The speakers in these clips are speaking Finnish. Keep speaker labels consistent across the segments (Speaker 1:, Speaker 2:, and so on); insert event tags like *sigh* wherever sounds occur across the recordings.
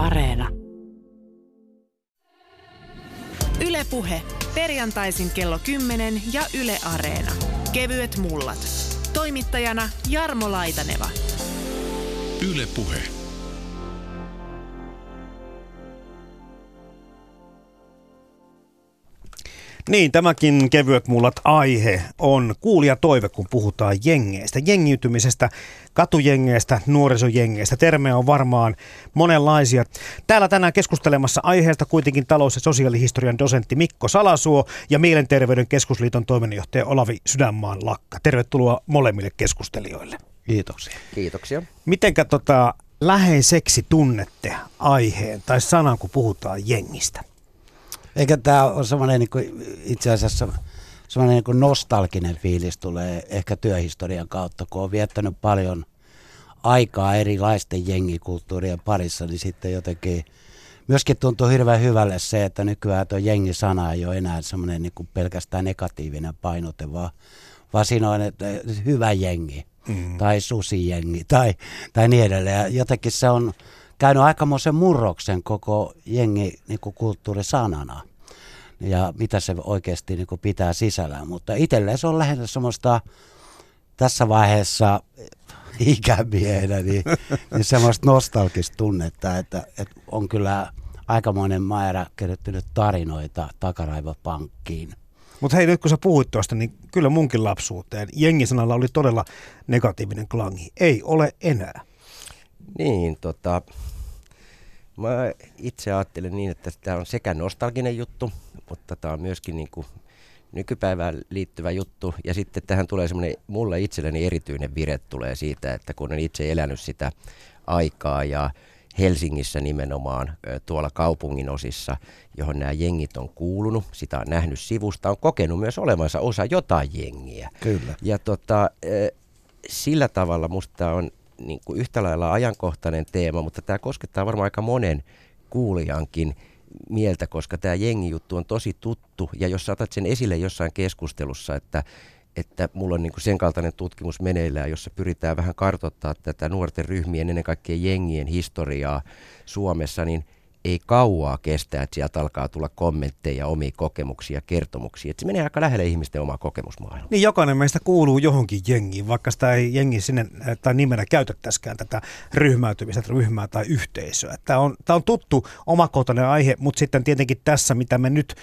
Speaker 1: Areena.
Speaker 2: Ylepuhe perjantaisin kello 10 ja Yle Areena. Kevyet mullat. Toimittajana Jarmo Laitaneva.
Speaker 3: Yle
Speaker 4: Niin, tämäkin kevyet mullat aihe on kuulija toive, kun puhutaan jengeistä, jengiytymisestä, katujengeistä, nuorisojengeistä. Termejä on varmaan monenlaisia. Täällä tänään keskustelemassa aiheesta kuitenkin talous- ja sosiaalihistorian dosentti Mikko Salasuo ja Mielenterveyden keskusliiton toiminnanjohtaja Olavi Sydänmaan Lakka. Tervetuloa molemmille keskustelijoille.
Speaker 5: Kiitoksia.
Speaker 6: Kiitoksia.
Speaker 4: Mitenkä tota, läheiseksi tunnette aiheen tai sanan, kun puhutaan jengistä?
Speaker 5: Eikä tämä ole semmoinen niin kuin, itse asiassa semmoinen niin kuin nostalginen fiilis tulee ehkä työhistorian kautta, kun on viettänyt paljon aikaa erilaisten jengikulttuurien parissa, niin sitten jotenkin myöskin tuntuu hirveän hyvälle se, että nykyään tuo jengisana ei ole enää semmoinen niin pelkästään negatiivinen painote, vaan, vaan siinä on että hyvä jengi mm. tai susijengi tai, tai niin edelleen. Ja jotenkin se on käynyt aikamoisen murroksen koko jengi niin kuin kulttuurisanana ja mitä se oikeasti niin kuin pitää sisällään. Mutta itselleen se on lähinnä semmoista tässä vaiheessa ikämiehenä, niin, niin semmoista nostalgista tunnetta, että, että on kyllä aikamoinen määrä kerryttynyt tarinoita takaraivopankkiin.
Speaker 4: Mutta hei, nyt kun sä puhuit tuosta, niin kyllä munkin lapsuuteen jengisanalla oli todella negatiivinen klangi. Ei ole enää.
Speaker 6: Niin, tota, mä itse ajattelen niin, että tämä on sekä nostalginen juttu, mutta tämä on myöskin niin kuin nykypäivään liittyvä juttu. Ja sitten tähän tulee semmoinen, mulle itselleni erityinen vire tulee siitä, että kun olen itse elänyt sitä aikaa ja Helsingissä nimenomaan tuolla kaupungin osissa, johon nämä jengit on kuulunut, sitä on nähnyt sivusta, on kokenut myös olevansa osa jotain jengiä.
Speaker 5: Kyllä.
Speaker 6: Ja tota, sillä tavalla musta on niin kuin yhtä lailla ajankohtainen teema, mutta tämä koskettaa varmaan aika monen kuulijankin mieltä, koska tämä jengijuttu on tosi tuttu. Ja jos saatat sen esille jossain keskustelussa, että, että mulla on niin kuin sen kaltainen tutkimus meneillään, jossa pyritään vähän kartoittaa tätä nuorten ryhmien, ennen kaikkea jengien historiaa Suomessa, niin – ei kauaa kestä, että sieltä alkaa tulla kommentteja, omia kokemuksia kertomuksia. Että se menee aika lähelle ihmisten omaa kokemusmaailmaa.
Speaker 4: Niin jokainen meistä kuuluu johonkin jengiin, vaikka sitä ei jengi sinne tai nimenä käytettäisikään tätä ryhmäytymistä, ryhmää tai yhteisöä. Tämä on, tämä on tuttu omakohtainen aihe, mutta sitten tietenkin tässä, mitä me nyt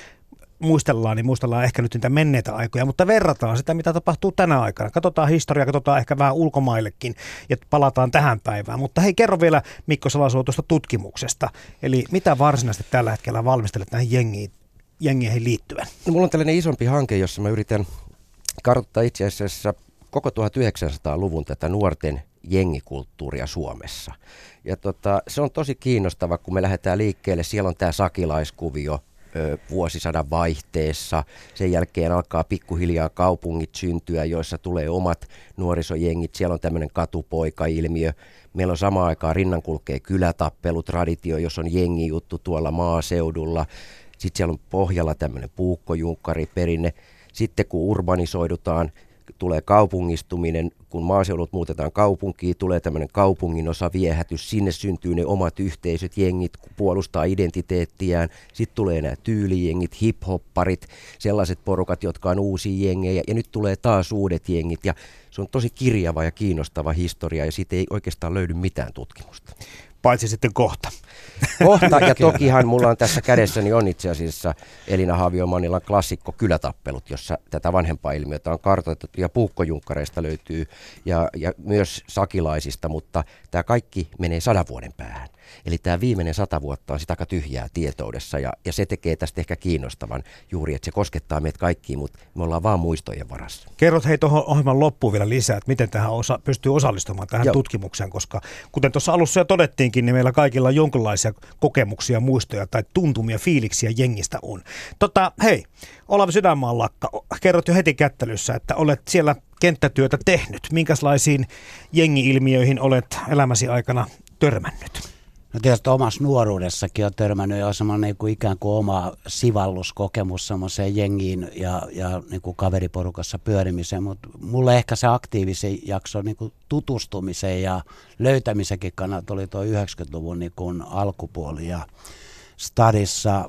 Speaker 4: muistellaan, niin muistellaan ehkä nyt niitä menneitä aikoja, mutta verrataan sitä, mitä tapahtuu tänä aikana. Katsotaan historiaa, katsotaan ehkä vähän ulkomaillekin ja palataan tähän päivään. Mutta hei, kerro vielä Mikko Salasuo tuosta tutkimuksesta. Eli mitä varsinaisesti tällä hetkellä valmistelet näihin jengiin, jengeihin liittyen?
Speaker 6: No, mulla on tällainen isompi hanke, jossa mä yritän kartoittaa itse asiassa koko 1900-luvun tätä nuorten jengikulttuuria Suomessa. Ja tota, se on tosi kiinnostava, kun me lähdetään liikkeelle. Siellä on tämä sakilaiskuvio, vuosisadan vaihteessa. Sen jälkeen alkaa pikkuhiljaa kaupungit syntyä, joissa tulee omat nuorisojengit. Siellä on tämmöinen katupoika-ilmiö. Meillä on samaan aikaan rinnan kulkee kylätappelutraditio, jos on jengi juttu tuolla maaseudulla. Sitten siellä on pohjalla tämmöinen puukkojunkkari-perinne. Sitten kun urbanisoidutaan, tulee kaupungistuminen, kun maaseudut muutetaan kaupunkiin, tulee tämmöinen kaupungin osa viehätys, sinne syntyy ne omat yhteisöt, jengit puolustaa identiteettiään, sitten tulee nämä tyylijengit, hiphopparit, sellaiset porukat, jotka on uusia jengejä, ja nyt tulee taas uudet jengit, ja se on tosi kirjava ja kiinnostava historia, ja siitä ei oikeastaan löydy mitään tutkimusta
Speaker 4: paitsi sitten kohta.
Speaker 6: Kohta, ja *laughs* tokihan mulla on tässä kädessäni on itse asiassa Elina Haviomanilan klassikko Kylätappelut, jossa tätä vanhempaa ilmiötä on kartoitettu, ja puukkojunkkareista löytyy, ja, ja myös sakilaisista, mutta tämä kaikki menee sadan vuoden päähän. Eli tämä viimeinen sata vuotta on sitä aika tyhjää tietoudessa, ja, ja se tekee tästä ehkä kiinnostavan juuri, että se koskettaa meitä kaikkiin, mutta me ollaan vaan muistojen varassa.
Speaker 4: Kerrot hei tuohon ohjelman loppuun vielä lisää, että miten tähän osa, pystyy osallistumaan tähän Joo. tutkimukseen, koska kuten tuossa alussa jo todettiinkin, niin meillä kaikilla jonkinlaisia kokemuksia, muistoja tai tuntumia, fiiliksiä jengistä on. Tota, hei, Olavi Sydänmaan lakka, kerrot jo heti kättelyssä, että olet siellä kenttätyötä tehnyt. Minkälaisiin jengi-ilmiöihin olet elämäsi aikana törmännyt?
Speaker 5: No tietysti omassa nuoruudessakin on törmännyt jo semmoinen niin kuin ikään kuin oma sivalluskokemus semmoiseen jengiin ja, ja niin kuin kaveriporukassa pyörimiseen, mutta mulle ehkä se aktiivisen jakso niin kuin tutustumiseen ja löytämisenkin kannalta oli tuo 90-luvun niin kuin alkupuoli ja stadissa äh,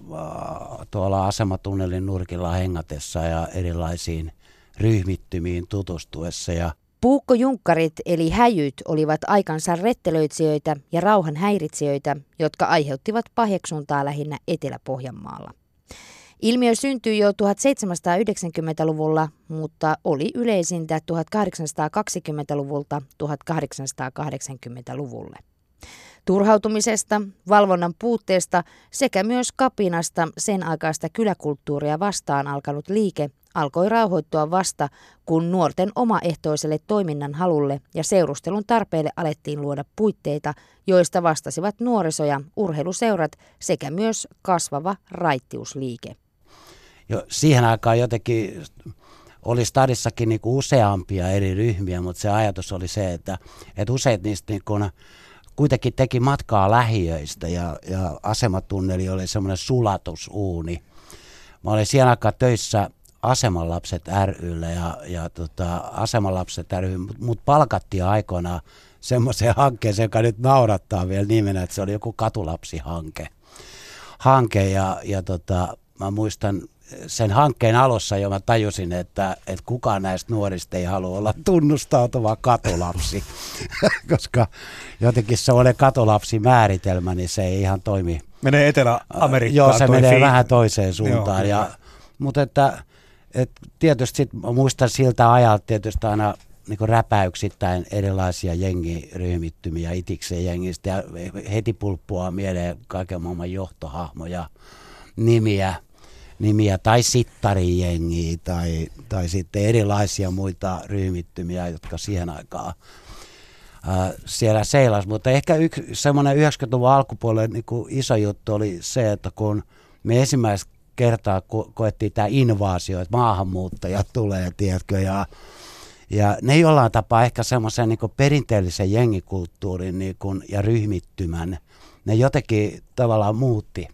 Speaker 5: tuolla asematunnelin nurkilla hengatessa ja erilaisiin ryhmittymiin tutustuessa ja
Speaker 1: Puukkojunkkarit eli häjyt olivat aikansa rettelöitsijöitä ja rauhan häiritsijöitä, jotka aiheuttivat paheksuntaa lähinnä Etelä-Pohjanmaalla. Ilmiö syntyi jo 1790-luvulla, mutta oli yleisintä 1820-luvulta 1880-luvulle. Turhautumisesta, valvonnan puutteesta sekä myös kapinasta sen aikaista kyläkulttuuria vastaan alkanut liike alkoi rauhoittua vasta, kun nuorten omaehtoiselle toiminnan halulle ja seurustelun tarpeelle alettiin luoda puitteita, joista vastasivat nuorisoja, urheiluseurat sekä myös kasvava raittiusliike.
Speaker 5: Jo, siihen aikaan jotenkin oli stadissakin niin useampia eri ryhmiä, mutta se ajatus oli se, että, että useat niistä niin kuitenkin teki matkaa lähiöistä ja, ja asematunneli oli semmoinen sulatusuuni. Mä olin siihen aikaan töissä Asemanlapset rylle ja, ja tota, Asemanlapset ry, mut palkattiin aikoinaan semmoiseen hankkeeseen, joka nyt naurattaa vielä nimenä, että se oli joku katulapsihanke. Hanke ja, ja tota, mä muistan sen hankkeen alussa jo mä tajusin, että, että kukaan näistä nuorista ei halua olla tunnustautuva katulapsi, *laughs* koska jotenkin se on katulapsi määritelmä, niin se ei ihan toimi.
Speaker 4: Menee Etelä-Amerikkaan.
Speaker 5: Joo, se menee fi- vähän toiseen suuntaan. Joo, ja, mutta että et tietysti sit, muistan siltä ajalta tietysti aina niin räpäyksittäin erilaisia jengiryhmittymiä itikseen jengistä ja heti pulppua mieleen kaiken maailman johtohahmoja, nimiä, nimiä tai sittarijengiä tai, tai sitten erilaisia muita ryhmittymiä, jotka siihen aikaan ää, siellä seilas. Mutta ehkä yksi semmoinen 90-luvun alkupuolella niin iso juttu oli se, että kun me ensimmäistä kertaa ko- koettiin tämä invaasio, että maahanmuuttajat tulee, tiedätkö, ja, ja ne jollain tapaa ehkä semmoisen niin perinteellisen jengikulttuurin niin kuin, ja ryhmittymän, ne jotenkin tavallaan muutti,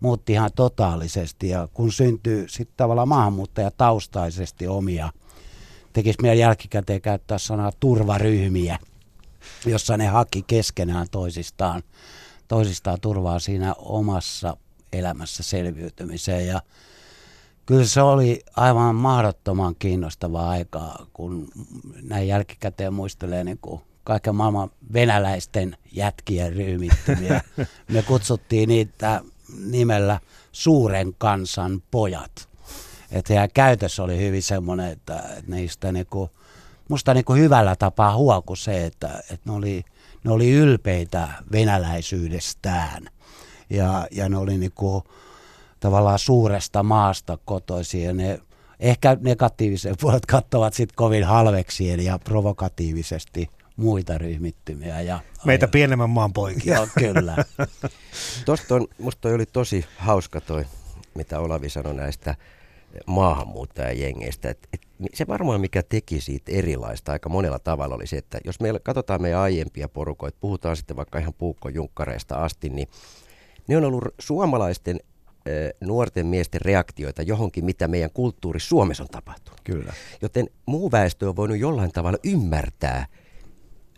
Speaker 5: muutti ihan totaalisesti, ja kun syntyy sitten tavallaan maahanmuuttajataustaisesti omia, tekisi meidän jälkikäteen käyttää sanaa turvaryhmiä, jossa ne haki keskenään toisistaan, toisistaan turvaa siinä omassa elämässä selviytymiseen. Ja kyllä se oli aivan mahdottoman kiinnostavaa aikaa, kun näin jälkikäteen muistelee niin kuin kaiken maailman venäläisten jätkien ryhmittymiä. *laughs* Me kutsuttiin niitä nimellä suuren kansan pojat. Että heidän käytös oli hyvin semmoinen, että, niistä niinku, musta niinku hyvällä tapaa huoku se, että, että ne, oli, ne oli ylpeitä venäläisyydestään ja, ja ne oli niinku tavallaan suuresta maasta kotoisin ja ne ehkä negatiivisen puolet katsovat sitten kovin halveksien ja provokatiivisesti muita ryhmittymiä. Ja
Speaker 4: Meitä pienemmän maan poikia.
Speaker 5: Joo, kyllä. *laughs*
Speaker 6: Tuosta on, musta toi oli tosi hauska toi, mitä Olavi sanoi näistä maahanmuuttajajengeistä. Et, et, se varmaan mikä teki siitä erilaista aika monella tavalla oli se, että jos me katsotaan meidän aiempia porukoita, puhutaan sitten vaikka ihan puukkojunkkareista asti, niin ne on ollut suomalaisten nuorten miesten reaktioita johonkin, mitä meidän kulttuuri Suomessa on tapahtunut.
Speaker 5: Kyllä.
Speaker 6: Joten muu väestö on voinut jollain tavalla ymmärtää,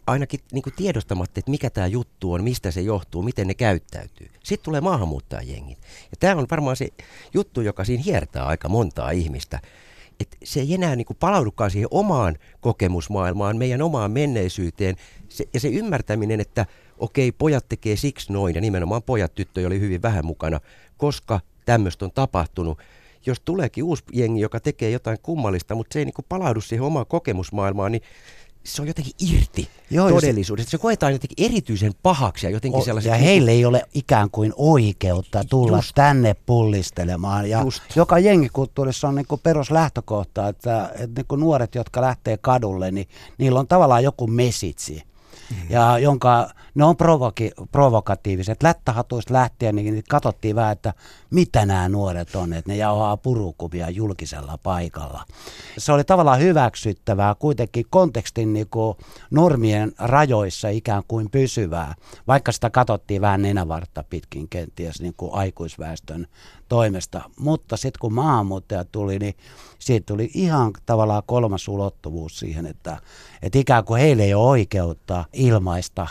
Speaker 6: ainakin niin kuin tiedostamatta, että mikä tämä juttu on, mistä se johtuu, miten ne käyttäytyy. Sitten tulee maahanmuuttajajengit. Ja tämä on varmaan se juttu, joka siinä hiertää aika montaa ihmistä. Että se ei enää niin kuin palaudukaan siihen omaan kokemusmaailmaan, meidän omaan menneisyyteen. Se, ja se ymmärtäminen, että okei, pojat tekee siksi noin, ja nimenomaan pojat tyttöjä oli hyvin vähän mukana, koska tämmöistä on tapahtunut. Jos tuleekin uusi jengi, joka tekee jotain kummallista, mutta se ei niin palaudu siihen omaan kokemusmaailmaan, niin se on jotenkin irti Joo, todellisuudesta. Se, se koetaan jotenkin erityisen pahaksi ja jotenkin
Speaker 5: sellaisen... Ja niin heille ei ole ikään kuin oikeutta tulla just, tänne pullistelemaan. Ja just. joka jengikulttuurissa on niin kuin peruslähtökohta, että, että niin kuin nuoret, jotka lähtee kadulle, niin niillä on tavallaan joku mesitsi, mm. ja jonka ne on provoki, provokatiiviset. Lättähatuista lähtien niin katsottiin vähän, että mitä nämä nuoret on, että ne jauhaa purukuvia julkisella paikalla. Se oli tavallaan hyväksyttävää, kuitenkin kontekstin niin kuin normien rajoissa ikään kuin pysyvää, vaikka sitä katsottiin vähän nenävartta pitkin kenties niin kuin aikuisväestön toimesta. Mutta sitten kun maahanmuuttaja tuli, niin siitä tuli ihan tavallaan kolmas ulottuvuus siihen, että, että ikään kuin heille ei ole oikeutta ilmaista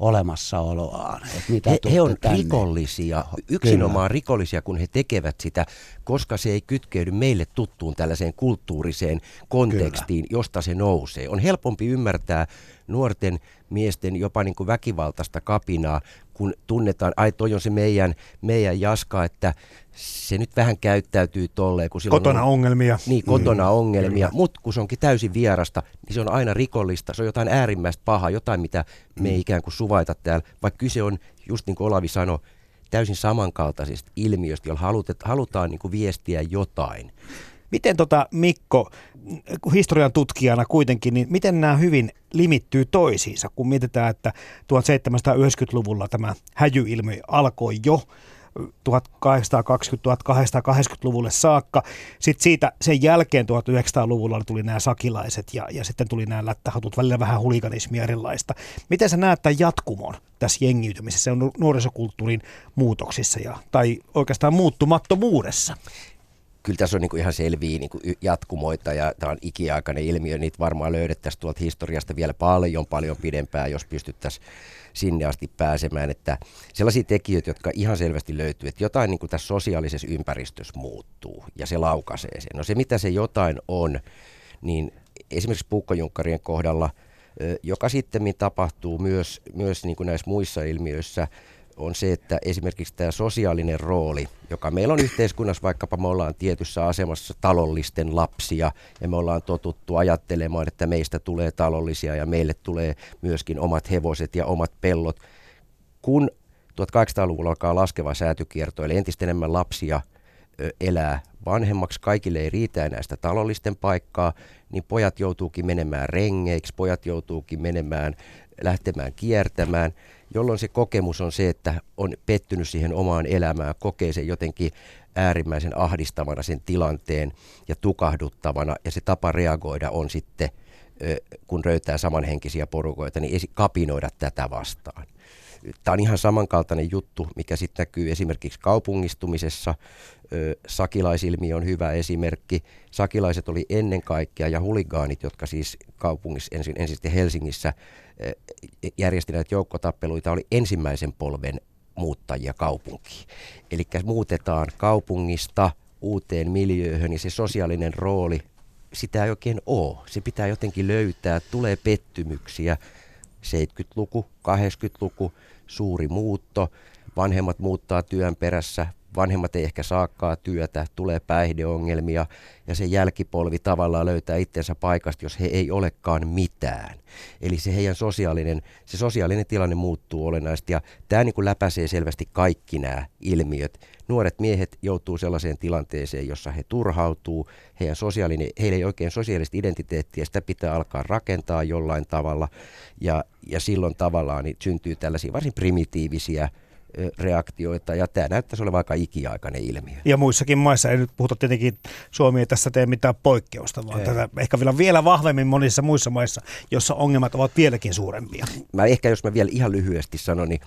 Speaker 5: olemassaoloaan. Että
Speaker 6: mitä he, he on tänne. rikollisia, yksinomaan Kyllä. rikollisia, kun he tekevät sitä, koska se ei kytkeydy meille tuttuun tällaiseen kulttuuriseen kontekstiin, Kyllä. josta se nousee. On helpompi ymmärtää nuorten miesten jopa niin kuin väkivaltaista kapinaa, kun tunnetaan, ai toi on se meidän, meidän jaska, että se nyt vähän käyttäytyy tolleen. Kun
Speaker 4: kotona on, ongelmia.
Speaker 6: Niin, kotona mm, ongelmia, mutta kun se onkin täysin vierasta, niin se on aina rikollista, se on jotain äärimmäistä pahaa, jotain mitä me ei mm. ikään kuin suvaita täällä, vaikka kyse on, just niin kuin Olavi sanoi, täysin samankaltaisesta ilmiöstä, jolla halutaan, halutaan niin kuin viestiä jotain.
Speaker 4: Miten tota, Mikko, historian tutkijana kuitenkin, niin miten nämä hyvin limittyy toisiinsa, kun mietitään, että 1790-luvulla tämä häjyilmiö alkoi jo, 1820-1880-luvulle saakka. Sitten siitä sen jälkeen 1900-luvulla tuli nämä sakilaiset ja, ja sitten tuli nämä lättähatut, välillä vähän huliganismia erilaista. Miten sä näet tämän jatkumon tässä jengiytymisessä, on nuorisokulttuurin muutoksissa ja, tai oikeastaan muuttumattomuudessa?
Speaker 6: Kyllä tässä on niin kuin ihan selviä niin kuin jatkumoita ja tämä on ikiaikainen ilmiö. Niitä varmaan löydettäisiin tuolta historiasta vielä paljon, paljon pidempään, jos pystyttäisiin sinne asti pääsemään. Että sellaisia tekijöitä, jotka ihan selvästi löytyy, että jotain niin kuin tässä sosiaalisessa ympäristössä muuttuu ja se laukaisee sen. No se, mitä se jotain on, niin esimerkiksi puukkojunkarien kohdalla, joka sitten tapahtuu myös, myös niin kuin näissä muissa ilmiöissä, on se, että esimerkiksi tämä sosiaalinen rooli, joka meillä on yhteiskunnassa, vaikkapa me ollaan tietyssä asemassa talollisten lapsia ja me ollaan totuttu ajattelemaan, että meistä tulee talollisia ja meille tulee myöskin omat hevoset ja omat pellot. Kun 1800-luvulla alkaa laskeva säätykierto, eli entistä enemmän lapsia elää vanhemmaksi, kaikille ei riitä enää sitä talollisten paikkaa, niin pojat joutuukin menemään rengeiksi, pojat joutuukin menemään, lähtemään kiertämään – jolloin se kokemus on se, että on pettynyt siihen omaan elämään, kokee sen jotenkin äärimmäisen ahdistavana sen tilanteen ja tukahduttavana, ja se tapa reagoida on sitten, kun röytää samanhenkisiä porukoita, niin kapinoida tätä vastaan. Tämä on ihan samankaltainen juttu, mikä sitten näkyy esimerkiksi kaupungistumisessa. Sakilaisilmiö on hyvä esimerkki. Sakilaiset oli ennen kaikkea ja huligaanit, jotka siis kaupungissa, ensin, ensin Helsingissä järjesti näitä joukkotappeluita, oli ensimmäisen polven muuttajia kaupunkiin. Eli muutetaan kaupungista uuteen miljööhön ja se sosiaalinen rooli, sitä ei oikein ole. Se pitää jotenkin löytää, tulee pettymyksiä. 70-luku, 80-luku, suuri muutto, vanhemmat muuttaa työn perässä, vanhemmat ei ehkä saakaan työtä, tulee päihdeongelmia ja se jälkipolvi tavallaan löytää itsensä paikasta, jos he ei olekaan mitään. Eli se heidän sosiaalinen, se sosiaalinen tilanne muuttuu olennaisesti ja tämä niin kuin läpäisee selvästi kaikki nämä ilmiöt. Nuoret miehet joutuu sellaiseen tilanteeseen, jossa he turhautuu, heidän sosiaalinen, heillä ei oikein sosiaalista identiteettiä, sitä pitää alkaa rakentaa jollain tavalla ja, ja silloin tavallaan niin syntyy tällaisia varsin primitiivisiä reaktioita, ja tämä näyttäisi olevan aika ikiaikainen ilmiö.
Speaker 4: Ja muissakin maissa, ei nyt puhuta tietenkin, Suomi ei tässä tee mitään poikkeusta, vaan ei. tätä ehkä vielä, vielä vahvemmin monissa muissa maissa, jossa ongelmat ovat vieläkin suurempia.
Speaker 6: Mä ehkä, jos mä vielä ihan lyhyesti sanon, niin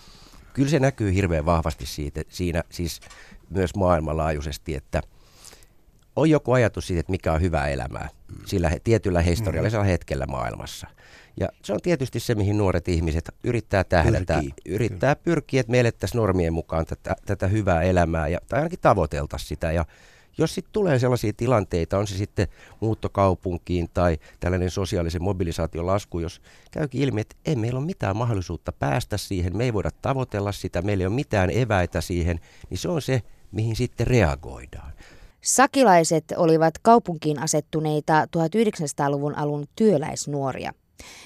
Speaker 6: kyllä se näkyy hirveän vahvasti siitä, siinä siis myös maailmanlaajuisesti, että on joku ajatus siitä, että mikä on hyvää elämää sillä tietyllä historiallisella mm. hetkellä maailmassa – ja se on tietysti se, mihin nuoret ihmiset yrittää tähdätä. Pyrkii. Yrittää Kyllä. pyrkiä, että me elettäisiin normien mukaan tätä, tätä hyvää elämää ja, tai ainakin tavoiteltaisiin sitä. Ja jos sitten tulee sellaisia tilanteita, on se sitten muuttokaupunkiin tai tällainen sosiaalisen mobilisaation lasku, jos käykin ilmi, että ei meillä ole mitään mahdollisuutta päästä siihen, me ei voida tavoitella sitä, meillä ei ole mitään eväitä siihen, niin se on se, mihin sitten reagoidaan.
Speaker 1: Sakilaiset olivat kaupunkiin asettuneita 1900-luvun alun työläisnuoria.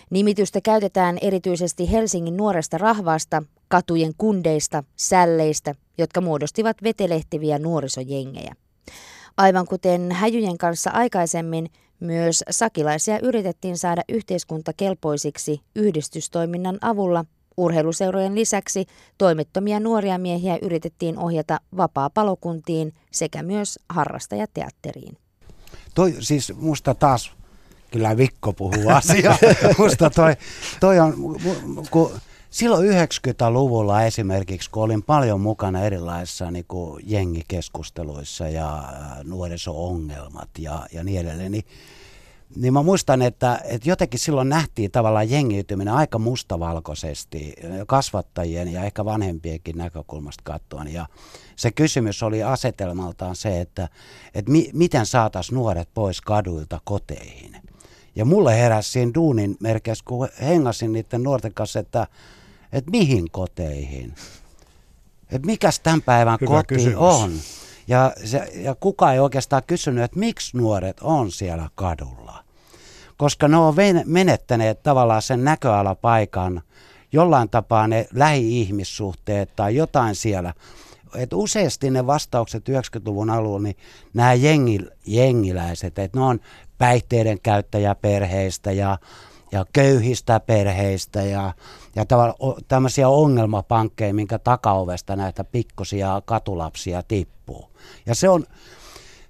Speaker 1: Nimitystä käytetään erityisesti Helsingin nuoresta rahvaasta, katujen kundeista, sälleistä, jotka muodostivat vetelehtiviä nuorisojengejä. Aivan kuten häjyjen kanssa aikaisemmin, myös sakilaisia yritettiin saada yhteiskuntakelpoisiksi yhdistystoiminnan avulla Urheiluseurojen lisäksi toimettomia nuoria miehiä yritettiin ohjata vapaa-palokuntiin sekä myös harrastajateatteriin.
Speaker 5: Toi, siis musta taas kyllä Vikko puhuu asiaa. *laughs* musta toi, toi on, kun silloin 90-luvulla esimerkiksi, kun olin paljon mukana erilaisissa niin kuin jengikeskusteluissa ja nuoriso-ongelmat ja, ja niin edelleen, niin niin mä muistan, että, että jotenkin silloin nähtiin tavallaan jengiytyminen aika mustavalkoisesti kasvattajien ja ehkä vanhempienkin näkökulmasta katsoen. Ja se kysymys oli asetelmaltaan se, että, että mi, miten saataisiin nuoret pois kaduilta koteihin. Ja mulle heräsi siinä duunin merkeissä, kun hengasin niiden nuorten kanssa, että, että mihin koteihin. Että mikäs tämän päivän Hyvä koti kysymys. on. Ja, se, ja kukaan ei oikeastaan kysynyt, että miksi nuoret on siellä kadulla. Koska ne on menettäneet tavallaan sen näköalapaikan, jollain tapaa ne lähi-ihmissuhteet tai jotain siellä. Et useasti ne vastaukset 90-luvun alulla, niin nämä jengi, jengiläiset, että ne on päihteiden käyttäjäperheistä ja, ja köyhistä perheistä ja, ja tämmöisiä ongelmapankkeja, minkä takaovesta näitä pikkusia katulapsia tippuu. Ja se on,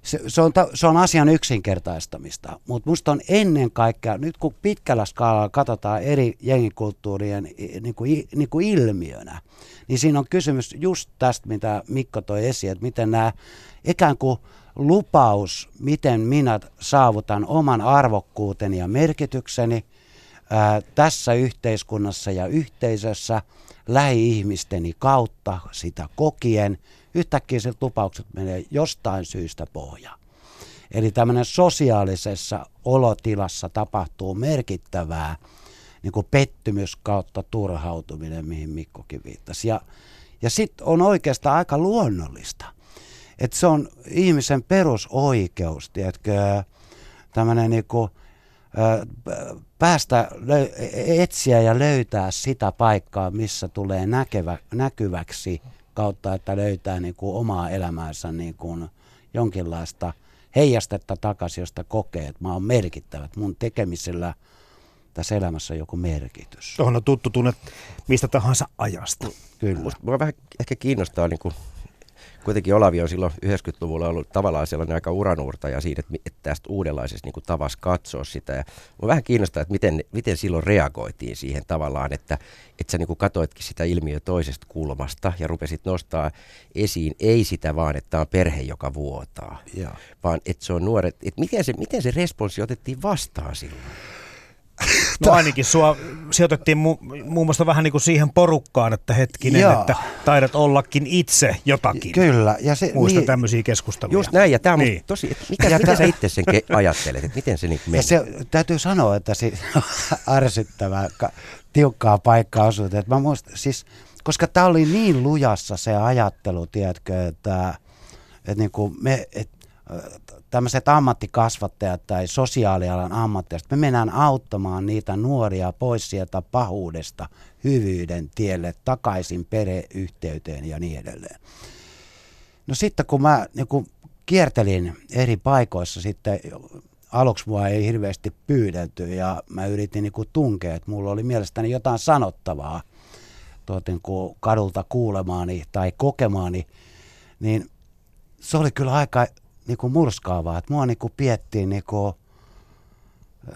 Speaker 5: se, se, on, se on asian yksinkertaistamista, mutta minusta on ennen kaikkea, nyt kun pitkällä skaalalla katsotaan eri jengikulttuurien niin kuin, niin kuin ilmiönä, niin siinä on kysymys just tästä, mitä Mikko toi esiin, että miten nämä ikään kuin lupaus, miten minä saavutan oman arvokkuuteni ja merkitykseni ää, tässä yhteiskunnassa ja yhteisössä lähi-ihmisteni kautta sitä kokien – yhtäkkiä se lupaukset menee jostain syystä pohjaan. Eli tämmöinen sosiaalisessa olotilassa tapahtuu merkittävää niin kuin pettymys kautta turhautuminen, mihin Mikkokin viittasi. Ja, ja sitten on oikeastaan aika luonnollista, että se on ihmisen perusoikeus, tiedätkö, tämmöinen niin kuin, päästä etsiä ja löytää sitä paikkaa, missä tulee näkevä, näkyväksi kautta, että löytää niin kuin omaa elämäänsä niin kuin jonkinlaista heijastetta takaisin, josta kokee, että mä oon merkittävä, että mun tekemisellä tässä elämässä on joku merkitys.
Speaker 4: Tuohon on tuttu tunne mistä tahansa ajasta.
Speaker 6: Kyllä. Musta mua vähän ehkä kiinnostaa niin kuin kuitenkin Olavi on silloin 90-luvulla ollut tavallaan sellainen aika uranuurtaja siinä, että, tästä uudenlaisesta niin tavasta katsoa sitä. Ja mä vähän kiinnostaa, että miten, miten silloin reagoitiin siihen tavallaan, että, että sä niin kuin katoitkin sitä ilmiöä toisesta kulmasta ja rupesit nostaa esiin, ei sitä vaan, että tämä on perhe, joka vuotaa, ja. vaan että se on nuoret. Että miten, se, miten se responssi otettiin vastaan silloin?
Speaker 4: No ainakin sua sijoitettiin mu- muun muassa vähän niin kuin siihen porukkaan, että hetkinen, Joo. että taidat ollakin itse jotakin.
Speaker 5: Kyllä. Ja se,
Speaker 4: Muista niin, tämmöisiä keskusteluja.
Speaker 6: Just näin, ja tämä on niin. tosi, että mikä, ja miten sä itse sen ke- ajattelet, että miten se niin meni? Ja se,
Speaker 5: täytyy sanoa, että se *laughs* ärsyttävää, tiukkaa paikkaa osuut. Että mä muistan, siis, koska tämä oli niin lujassa se ajattelu, tiedätkö, että, että niin kuin me, että tämmöiset ammattikasvattajat tai sosiaalialan ammattilaiset, me mennään auttamaan niitä nuoria pois sieltä pahuudesta, hyvyyden tielle, takaisin pereyhteyteen ja niin edelleen. No sitten kun mä niin kun kiertelin eri paikoissa sitten, aluksi mua ei hirveästi pyydetty ja mä yritin niin tunkea, että mulla oli mielestäni jotain sanottavaa tuotin, kun kadulta kuulemaani tai kokemaani, niin se oli kyllä aika niin kuin murskaavaa, että mua niin kuin piettiin niin kuin,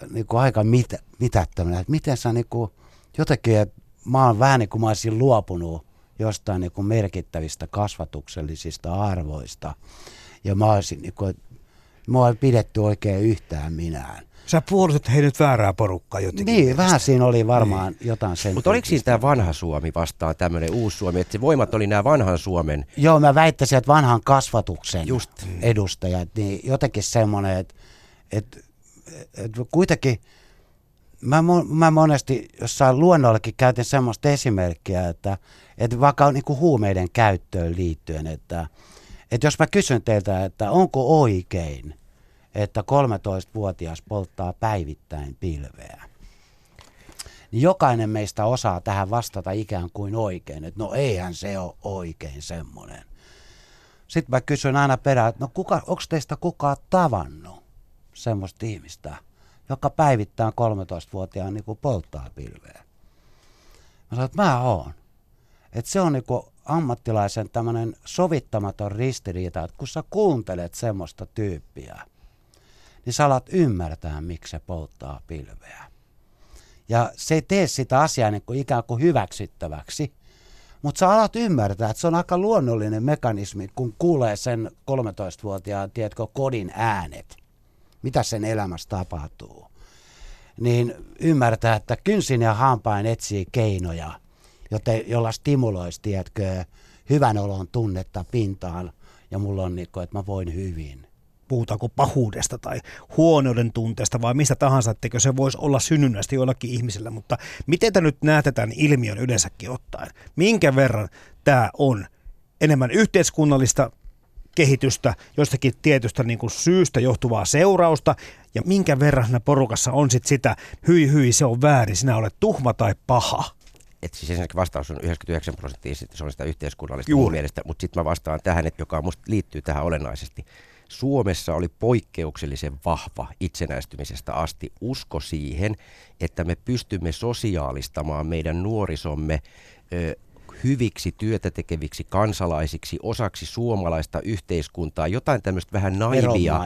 Speaker 5: niin kuin aika mit, mitättömänä, että miten sä niin kuin, jotenkin, että mä oon vähän niin kuin mä olisin luopunut jostain niin kuin merkittävistä kasvatuksellisista arvoista ja mä olisin niin kuin, mua ei pidetty oikein yhtään minään.
Speaker 4: Sä puolustat heidät väärää porukkaa jotenkin.
Speaker 5: Niin, mielestä. vähän siinä oli varmaan niin. jotain sen.
Speaker 6: Mutta oliko siinä tämä vanha Suomi vastaan tämmöinen uusi Suomi, että voimat oli nämä vanhan Suomen?
Speaker 5: Joo, mä väittäisin, että vanhan kasvatuksen Just. edustajat, niin jotenkin semmoinen, että, että, että kuitenkin mä, mä monesti jossain luonnollekin käytin semmoista esimerkkiä, että, että vaikka niin kuin huumeiden käyttöön liittyen, että, että jos mä kysyn teiltä, että onko oikein – että 13-vuotias polttaa päivittäin pilveä. Niin jokainen meistä osaa tähän vastata ikään kuin oikein, että no eihän se ole oikein semmoinen. Sitten mä kysyn aina perään, että no kuka, onko teistä kukaan tavannut semmoista ihmistä, joka päivittäin 13-vuotiaan niin kuin polttaa pilveä? sanoin, että mä oon. Että se on niinku ammattilaisen tämmöinen sovittamaton ristiriita, että kun sä kuuntelet semmoista tyyppiä, niin sä alat ymmärtää, miksi se polttaa pilveä. Ja se ei tee sitä asiaa niin kuin ikään kuin hyväksyttäväksi, mutta sä alat ymmärtää, että se on aika luonnollinen mekanismi, kun kuulee sen 13-vuotiaan, tiedätkö, kodin äänet, mitä sen elämässä tapahtuu. Niin ymmärtää, että kynsin ja hampain etsii keinoja, joten, jolla stimuloisi, tiedätkö, hyvän olon tunnetta pintaan ja mulla on niin kuin, että mä voin hyvin
Speaker 4: puhutaanko pahuudesta tai huonouden tunteesta vai mistä tahansa, etteikö se voisi olla synnynnästi jollakin ihmisellä, mutta miten te nyt näette tämän ilmiön yleensäkin ottaen? Minkä verran tämä on enemmän yhteiskunnallista kehitystä, jostakin tietystä niin kuin syystä johtuvaa seurausta, ja minkä verran siinä porukassa on sit sitä, hyi hyi, se on väärin, sinä olet tuhma tai paha.
Speaker 6: Et siis ensinnäkin vastaus on 99 prosenttia, se on sitä yhteiskunnallista Juuri. mun mielestä, mutta sitten mä vastaan tähän, että joka musta liittyy tähän olennaisesti. Suomessa oli poikkeuksellisen vahva itsenäistymisestä asti usko siihen, että me pystymme sosiaalistamaan meidän nuorisomme ö, hyviksi työtä tekeviksi kansalaisiksi, osaksi suomalaista yhteiskuntaa, jotain tämmöistä vähän naivia,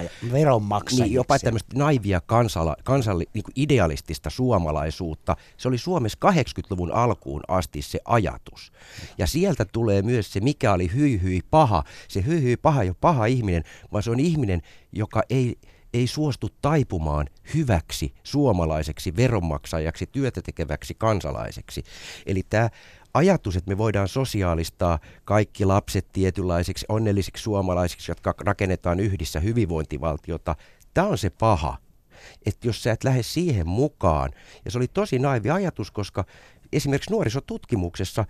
Speaker 5: niin,
Speaker 6: jopa tämmöistä naivia kansala, kansalli, niin idealistista suomalaisuutta. Se oli Suomessa 80-luvun alkuun asti se ajatus. Ja sieltä tulee myös se, mikä oli hyi hyi paha. Se hyi hyi paha ei ole paha ihminen, vaan se on ihminen, joka ei ei suostu taipumaan hyväksi suomalaiseksi veronmaksajaksi, työtä tekeväksi kansalaiseksi. Eli tämä ajatus, että me voidaan sosiaalistaa kaikki lapset tietynlaisiksi onnellisiksi suomalaisiksi, jotka rakennetaan yhdessä hyvinvointivaltiota, tämä on se paha. Että jos sä et lähde siihen mukaan, ja se oli tosi naivi ajatus, koska esimerkiksi nuorisotutkimuksessa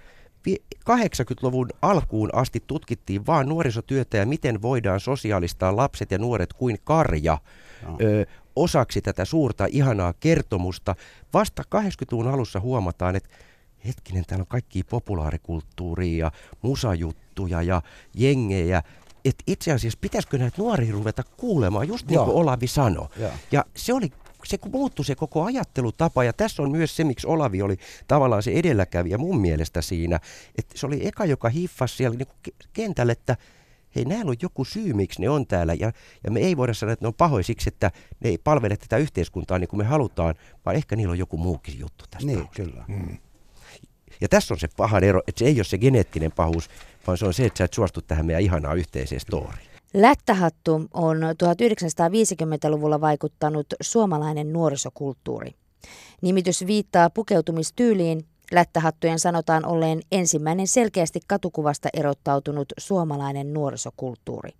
Speaker 6: 80-luvun alkuun asti tutkittiin vain nuorisotyötä ja miten voidaan sosiaalistaa lapset ja nuoret kuin karja no. ö, osaksi tätä suurta ihanaa kertomusta. Vasta 80-luvun alussa huomataan, että hetkinen, täällä on kaikki populaarikulttuuria ja musajuttuja ja jengejä. Että itse asiassa pitäisikö näitä nuoria ruveta kuulemaan, just niin kuin Olavi sanoi. Ja se oli se muuttui se koko ajattelutapa ja tässä on myös se, miksi Olavi oli tavallaan se edelläkävijä mun mielestä siinä, että se oli eka, joka hiffasi siellä niin kentällä, että hei, näillä on joku syy, miksi ne on täällä ja, ja me ei voida sanoa, että ne on pahoja siksi, että ne ei palvele tätä yhteiskuntaa niin kuin me halutaan, vaan ehkä niillä on joku muukin juttu tästä.
Speaker 5: Niin, kyllä. Mm.
Speaker 6: Ja tässä on se pahan ero, että se ei ole se geneettinen pahuus, vaan se on se, että sä et suostu tähän meidän ihanaa yhteiseen storiin.
Speaker 1: Lättähattu on 1950-luvulla vaikuttanut suomalainen nuorisokulttuuri. Nimitys viittaa pukeutumistyyliin. Lättähattujen sanotaan olleen ensimmäinen selkeästi katukuvasta erottautunut suomalainen nuorisokulttuuri.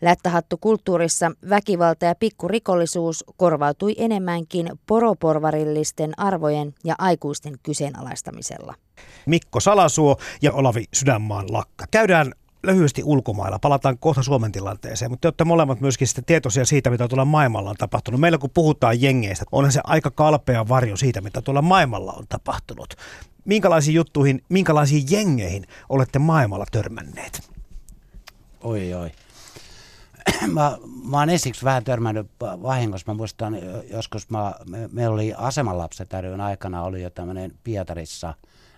Speaker 1: Lättähattukulttuurissa väkivalta ja pikkurikollisuus korvautui enemmänkin poroporvarillisten arvojen ja aikuisten kyseenalaistamisella.
Speaker 4: Mikko Salasuo ja Olavi Sydänmaan lakka. Käydään lyhyesti ulkomailla. Palataan kohta Suomen tilanteeseen, mutta te olette molemmat myöskin sitten tietoisia siitä, mitä tuolla maailmalla on tapahtunut. Meillä kun puhutaan jengeistä, onhan se aika kalpea varjo siitä, mitä tuolla maailmalla on tapahtunut. Minkälaisiin juttuihin, minkälaisiin jengeihin olette maailmalla törmänneet?
Speaker 5: Oi, oi. Mä, mä oon ensiksi vähän törmännyt vahingossa. Mä muistan joskus, mä, me, me oli asemanlapset aikana oli jo tämmöinen Pietarissa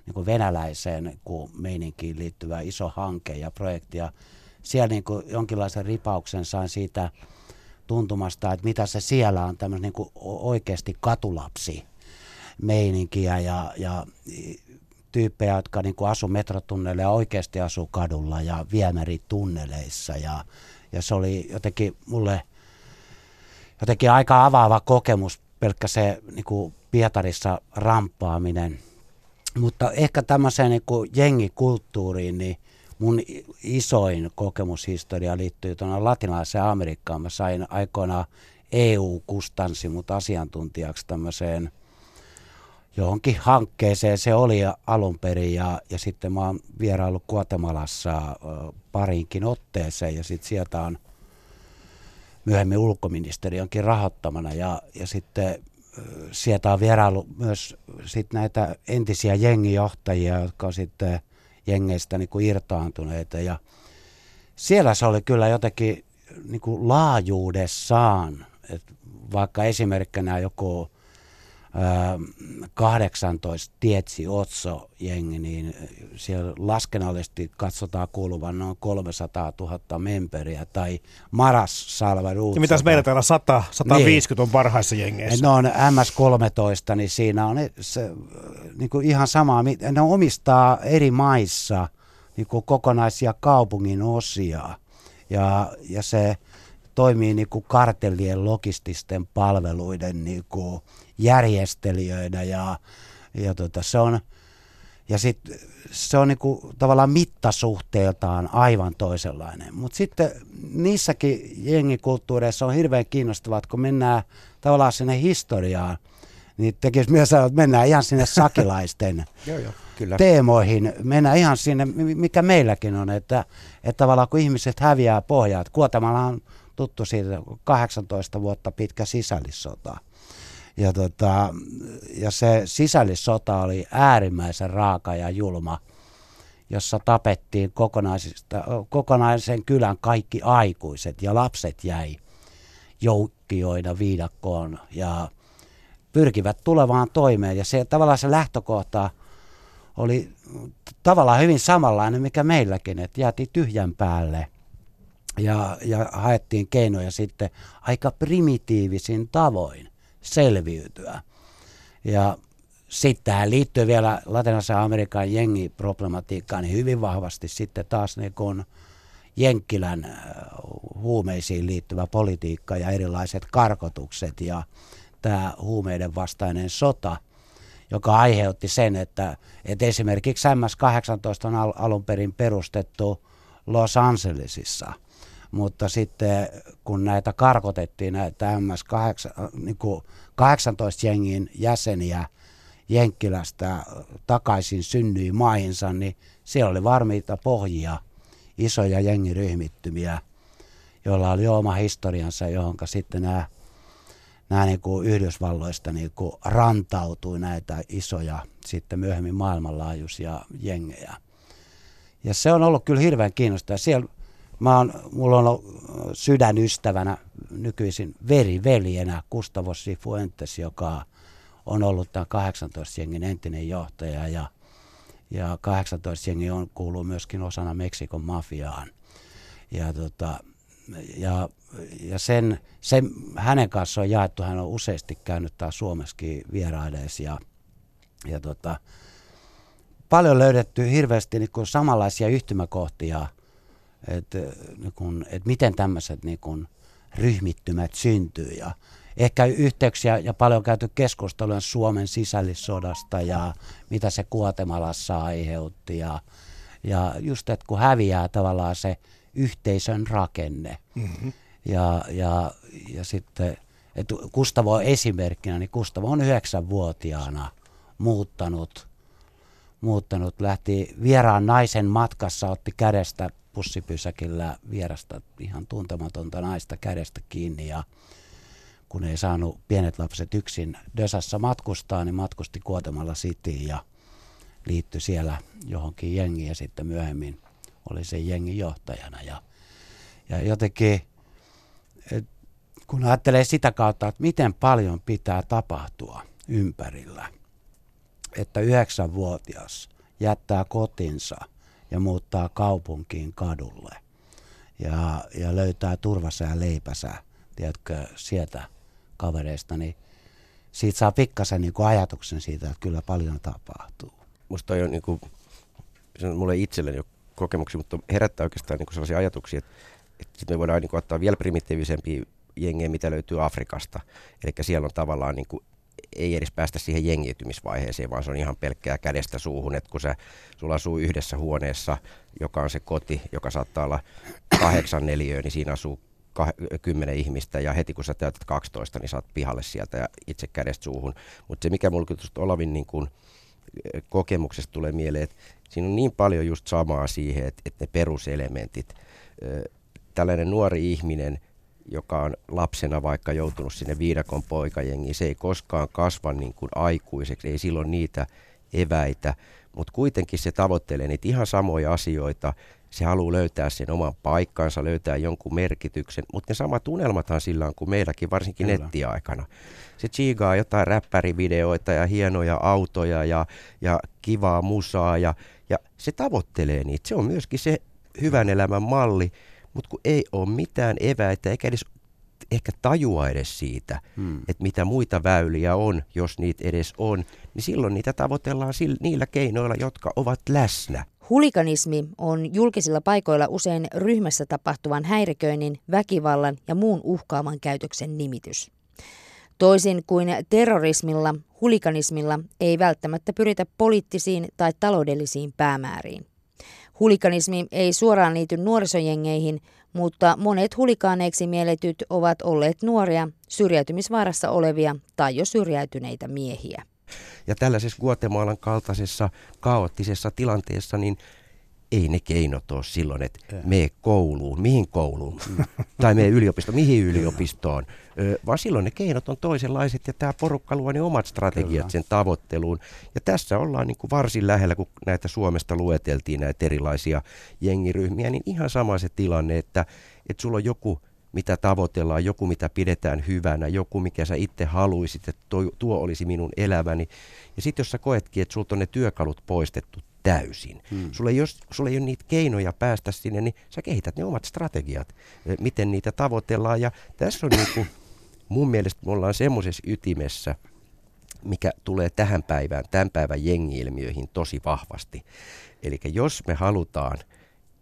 Speaker 5: niin kuin venäläiseen kuin meininkiin liittyvä iso hanke ja projekti. Ja siellä niin kuin jonkinlaisen ripauksen sain siitä tuntumasta, että mitä se siellä on tämmöinen niin kuin oikeasti katulapsi meininkiä ja, ja tyyppejä, jotka niin kuin asu metrotunneleilla ja oikeasti asuu kadulla ja viemäritunneleissa ja ja se oli jotenkin mulle jotenkin aika avaava kokemus, pelkkä se niin kuin Pietarissa ramppaaminen. Mutta ehkä tämmöiseen niin kuin jengikulttuuriin, niin mun isoin kokemushistoria liittyy tuonne latinalaiseen Amerikkaan. Mä sain aikoinaan EU-kustansi mut asiantuntijaksi tämmöiseen johonkin hankkeeseen se oli alun perin ja, ja sitten mä oon vieraillut Guatemalassa parinkin otteeseen ja sitten sieltä on myöhemmin ulkoministeriönkin rahoittamana ja, ja sitten sieltä on vierailu myös sit näitä entisiä jengijohtajia, jotka on sitten jengeistä niin kuin irtaantuneita ja siellä se oli kyllä jotenkin niin kuin laajuudessaan, että vaikka esimerkkinä joku 18 Tietsi Otso jengi, niin siellä laskennallisesti katsotaan kuuluvan noin 300 000 memperiä tai Maras Salva
Speaker 4: Ja mitäs meillä täällä 100, 150 niin. on parhaissa jengeissä?
Speaker 5: Ne on MS-13, niin siinä on se, niin kuin ihan sama, ne omistaa eri maissa niin kuin kokonaisia kaupungin osia ja, ja se toimii niin kuin kartellien logististen palveluiden niin kuin järjestelijöinä ja, ja tota, se on, ja sit, se on niinku tavallaan mittasuhteeltaan aivan toisenlainen. Mutta sitten niissäkin jengikulttuureissa on hirveän kiinnostavaa, että kun mennään tavallaan sinne historiaan, niin tekisi myös sanoa, että mennään ihan sinne sakilaisten *laughs*
Speaker 6: joo, joo, kyllä.
Speaker 5: teemoihin. Mennään ihan sinne, mikä meilläkin on, että, että tavallaan kun ihmiset häviää pohjaa, että Kuotamalla on tuttu siitä 18 vuotta pitkä sisällissota ja, tota, ja se sisällissota oli äärimmäisen raaka ja julma, jossa tapettiin kokonaisen kylän kaikki aikuiset ja lapset jäi joukkioina viidakkoon ja pyrkivät tulevaan toimeen. Ja se tavallaan se lähtökohta oli tavallaan hyvin samanlainen, mikä meilläkin, että jäätiin tyhjän päälle ja, ja haettiin keinoja sitten aika primitiivisin tavoin selviytyä. Ja sitten tähän liittyy vielä latinalaisen Amerikan jengiproblematiikkaan niin hyvin vahvasti sitten taas niin kun Jenkkilän äh, huumeisiin liittyvä politiikka ja erilaiset karkotukset ja tämä huumeiden vastainen sota, joka aiheutti sen, että, että esimerkiksi MS-18 on alun perin perustettu Los Angelesissa – mutta sitten kun näitä karkotettiin, näitä MS-18 niin 18 jengin jäseniä Jenkkilästä takaisin synnyi maihinsa, niin siellä oli varmiita pohjia, isoja jengiryhmittymiä, joilla oli oma historiansa, johon sitten nämä, nämä niin kuin Yhdysvalloista niin kuin rantautui näitä isoja sitten myöhemmin maailmanlaajuisia jengejä. Ja se on ollut kyllä hirveän kiinnostavaa. Siellä Mä oon, mulla on ollut sydänystävänä nykyisin veriveljenä Gustavo Sifuentes, joka on ollut tämän 18-jengin entinen johtaja ja, ja 18-jengi on, kuuluu myöskin osana Meksikon mafiaan. Ja, tota, ja, ja sen, sen, hänen kanssaan on jaettu, hän on useasti käynyt taas Suomessakin vieraileessa ja, ja tota, paljon löydetty hirveästi niin samanlaisia yhtymäkohtia – että niin et miten tämmöiset niin kun, ryhmittymät syntyy. Ja ehkä yhteyksiä ja paljon käyty keskustelua Suomen sisällissodasta ja mitä se Kuotemalassa aiheutti. Ja, ja just, että kun häviää tavallaan se yhteisön rakenne. Mm-hmm. ja, ja, ja sitten, että Kustavo on esimerkkinä, niin Kustavo on yhdeksänvuotiaana muuttanut, muuttanut, lähti vieraan naisen matkassa, otti kädestä bussipysäkillä vierasta ihan tuntematonta naista kädestä kiinni ja kun ei saanut pienet lapset yksin Dösassa matkustaa, niin matkusti Kuotemalla Cityin ja liittyi siellä johonkin jengiin ja sitten myöhemmin oli se jengin johtajana. Ja, ja jotenkin, et, kun ajattelee sitä kautta, että miten paljon pitää tapahtua ympärillä, että yhdeksänvuotias jättää kotinsa – ja muuttaa kaupunkiin kadulle ja, ja löytää turvassa ja leipänsä, tiedätkö, sieltä kavereista, niin siitä saa pikkasen niin ajatuksen siitä, että kyllä paljon tapahtuu.
Speaker 6: Musta on niin kuin, se on mulle itselleni jo kokemuksia, mutta herättää oikeastaan niin kuin sellaisia ajatuksia, että, että sitten me voidaan niin kuin ottaa vielä primitiivisempia jengejä, mitä löytyy Afrikasta. Eli siellä on tavallaan niin kuin ei edes päästä siihen jengiytymisvaiheeseen, vaan se on ihan pelkkää kädestä suuhun, että kun sä, sulla asuu yhdessä huoneessa, joka on se koti, joka saattaa olla kahdeksan neliöä, niin siinä asuu kymmenen ihmistä ja heti kun sä täytät 12, niin saat pihalle sieltä ja itse kädestä suuhun. Mutta se mikä mulla tuosta Olavin niin kun, kokemuksesta tulee mieleen, että siinä on niin paljon just samaa siihen, että, että ne peruselementit, tällainen nuori ihminen – joka on lapsena vaikka joutunut sinne viidakon poikajengiin, se ei koskaan kasva niin kuin aikuiseksi, ei silloin niitä eväitä, mutta kuitenkin se tavoittelee niitä ihan samoja asioita, se haluaa löytää sen oman paikkansa, löytää jonkun merkityksen, mutta ne samat unelmathan sillä on kuin meilläkin, varsinkin Kyllä. nettiaikana. Se chigaa jotain räppärivideoita ja hienoja autoja ja, ja kivaa musaa ja, ja se tavoittelee niitä. Se on myöskin se hyvän elämän malli, mutta kun ei ole mitään eväitä eikä edes ehkä tajua edes siitä, hmm. että mitä muita väyliä on, jos niitä edes on, niin silloin niitä tavoitellaan sillä, niillä keinoilla, jotka ovat läsnä.
Speaker 1: Hulikanismi on julkisilla paikoilla usein ryhmässä tapahtuvan häiriköinnin, väkivallan ja muun uhkaavan käytöksen nimitys. Toisin kuin terrorismilla, hulikanismilla ei välttämättä pyritä poliittisiin tai taloudellisiin päämääriin. Hulikanismi ei suoraan liity nuorisojengeihin, mutta monet hulikaaneiksi mieletyt ovat olleet nuoria, syrjäytymisvaarassa olevia tai jo syrjäytyneitä miehiä.
Speaker 6: Ja tällaisessa Guatemalan kaltaisessa kaoottisessa tilanteessa, niin ei ne keinot ole silloin, että me kouluun, mihin kouluun, *laughs* tai me yliopistoon, mihin yliopistoon, vaan silloin ne keinot on toisenlaiset ja tämä porukka luo ne omat strategiat Kyllä. sen tavoitteluun. Ja tässä ollaan niin kuin varsin lähellä, kun näitä Suomesta lueteltiin näitä erilaisia jengiryhmiä, niin ihan sama se tilanne, että, että sulla on joku mitä tavoitellaan, joku mitä pidetään hyvänä, joku mikä sä itse haluisit, että tuo, tuo olisi minun elämäni. Ja sitten jos sä koetkin, että sulta on ne työkalut poistettu täysin. Hmm. Sulla, ei ole, sulla ei ole niitä keinoja päästä sinne, niin sä kehität ne omat strategiat, miten niitä tavoitellaan. Ja tässä on niin kuin, mun mielestä me ollaan semmoisessa ytimessä, mikä tulee tähän päivään, tämän päivän jengi-ilmiöihin tosi vahvasti. Eli jos me halutaan,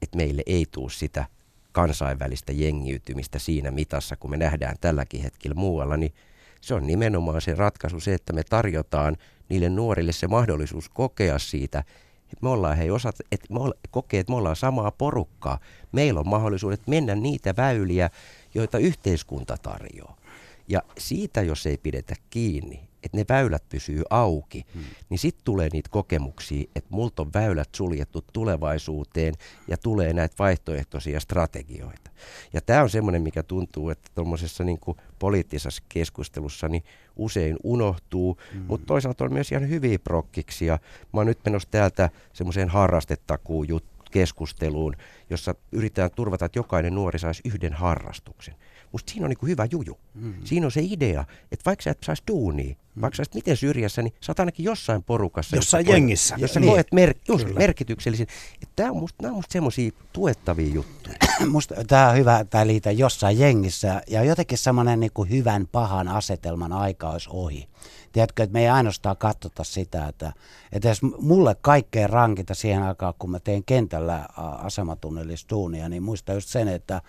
Speaker 6: että meille ei tule sitä kansainvälistä jengiytymistä siinä mitassa, kun me nähdään tälläkin hetkellä muualla, niin se on nimenomaan se ratkaisu se, että me tarjotaan niille nuorille se mahdollisuus kokea siitä, että me ollaan hei osat, että me olla, kokee, että me ollaan samaa porukkaa. Meillä on mahdollisuudet mennä niitä väyliä, joita yhteiskunta tarjoaa. Ja siitä, jos ei pidetä kiinni, että ne väylät pysyy auki, hmm. niin sitten tulee niitä kokemuksia, että multa on väylät suljettu tulevaisuuteen ja tulee näitä vaihtoehtoisia strategioita. Ja tämä on semmoinen, mikä tuntuu, että tuommoisessa niin poliittisessa keskustelussa niin usein unohtuu, hmm. mutta toisaalta on myös ihan hyviä prokkiksia. Mä oon nyt menossa täältä semmoiseen harrastetakuun keskusteluun, jossa yritetään turvata, että jokainen nuori saisi yhden harrastuksen. Musta siinä on niin hyvä juju. Mm. Siinä on se idea, että vaikka sä et saisi duunia, mm. vaikka sä miten syrjässä, niin sä oot ainakin jossain porukassa.
Speaker 4: Jossain jossa jengissä.
Speaker 6: Jos sä niin. koet mer- just merkityksellisen. Tämä on musta, on musta semmoisia tuettavia juttuja. *clears throat*
Speaker 5: musta tämä on hyvä, tämä liitä jossain jengissä. Ja jotenkin semmoinen niin hyvän pahan asetelman aika olisi ohi. Tiedätkö, että me ei ainoastaan katsota sitä, että, että jos mulle kaikkein rankita siihen aikaan, kun mä tein kentällä asematunnelista duunia, niin muista just sen, että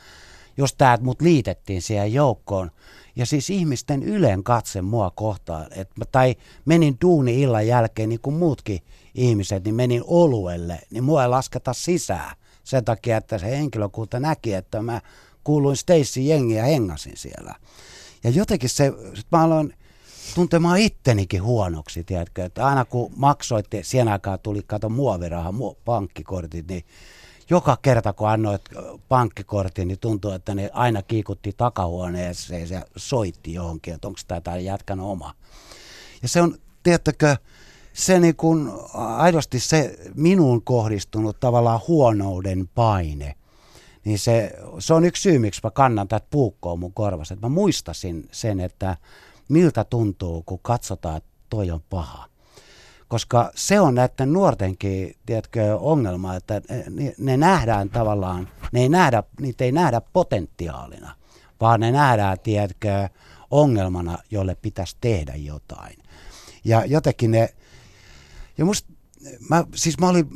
Speaker 5: jos tämä mut liitettiin siihen joukkoon. Ja siis ihmisten ylen katse mua kohtaan, että mä, tai menin duuni illan jälkeen niin kuin muutkin ihmiset, niin menin oluelle, niin mua ei lasketa sisään sen takia, että se henkilökunta näki, että mä kuuluin Stacy jengiä ja hengasin siellä. Ja jotenkin se, mä aloin tuntemaan ittenikin huonoksi, tiedätkö, että aina kun maksoitte, siihen aikaan tuli, kato muoviraha, muo, pankkikortit, niin joka kerta kun annoit pankkikortin, niin tuntuu, että ne aina kiikutti takahuoneeseen ja soitti johonkin, että onko tämä jätkän oma. Ja se on, tiedättekö, se niin kuin aidosti se minuun kohdistunut tavallaan huonouden paine, niin se, se on yksi syy, miksi mä kannan tätä puukkoa mun korvassa. Että mä muistasin sen, että miltä tuntuu, kun katsotaan, että toi on paha koska se on näiden nuortenkin tiedätkö, ongelma, että ne, ne nähdään tavallaan, ne ei nähdä, niitä ei nähdä potentiaalina, vaan ne nähdään, tiedätkö, ongelmana, jolle pitäisi tehdä jotain. Ja jotenkin ne, ja musta, mä, siis mä olin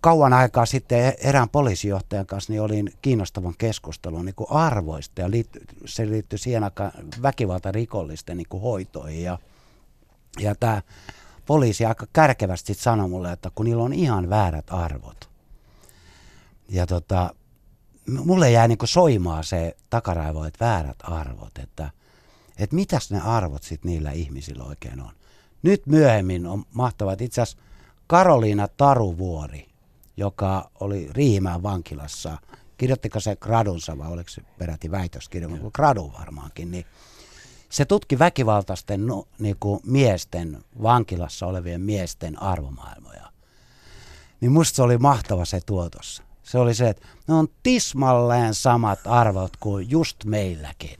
Speaker 5: kauan aikaa sitten erään poliisijohtajan kanssa, niin olin kiinnostavan keskustelun niin kuin arvoista ja liitty, se liittyi siihen aikaan väkivaltarikollisten niin kuin hoitoihin ja, ja tämä poliisi aika kärkevästi sanoi mulle, että kun niillä on ihan väärät arvot. Ja tota, mulle jää niin soimaa se takaraivo, että väärät arvot, että, että mitäs ne arvot sitten niillä ihmisillä oikein on. Nyt myöhemmin on mahtavaa, että itse asiassa Karoliina Taruvuori, joka oli Riihimään vankilassa, kirjoittiko se gradunsa vai oliko se peräti väitöskirja, mutta gradu varmaankin, niin se tutki väkivaltaisten no, niin kuin miesten, vankilassa olevien miesten arvomaailmoja. Niin musta se oli mahtava se tuotos. Se oli se, että ne on tismalleen samat arvot kuin just meilläkin.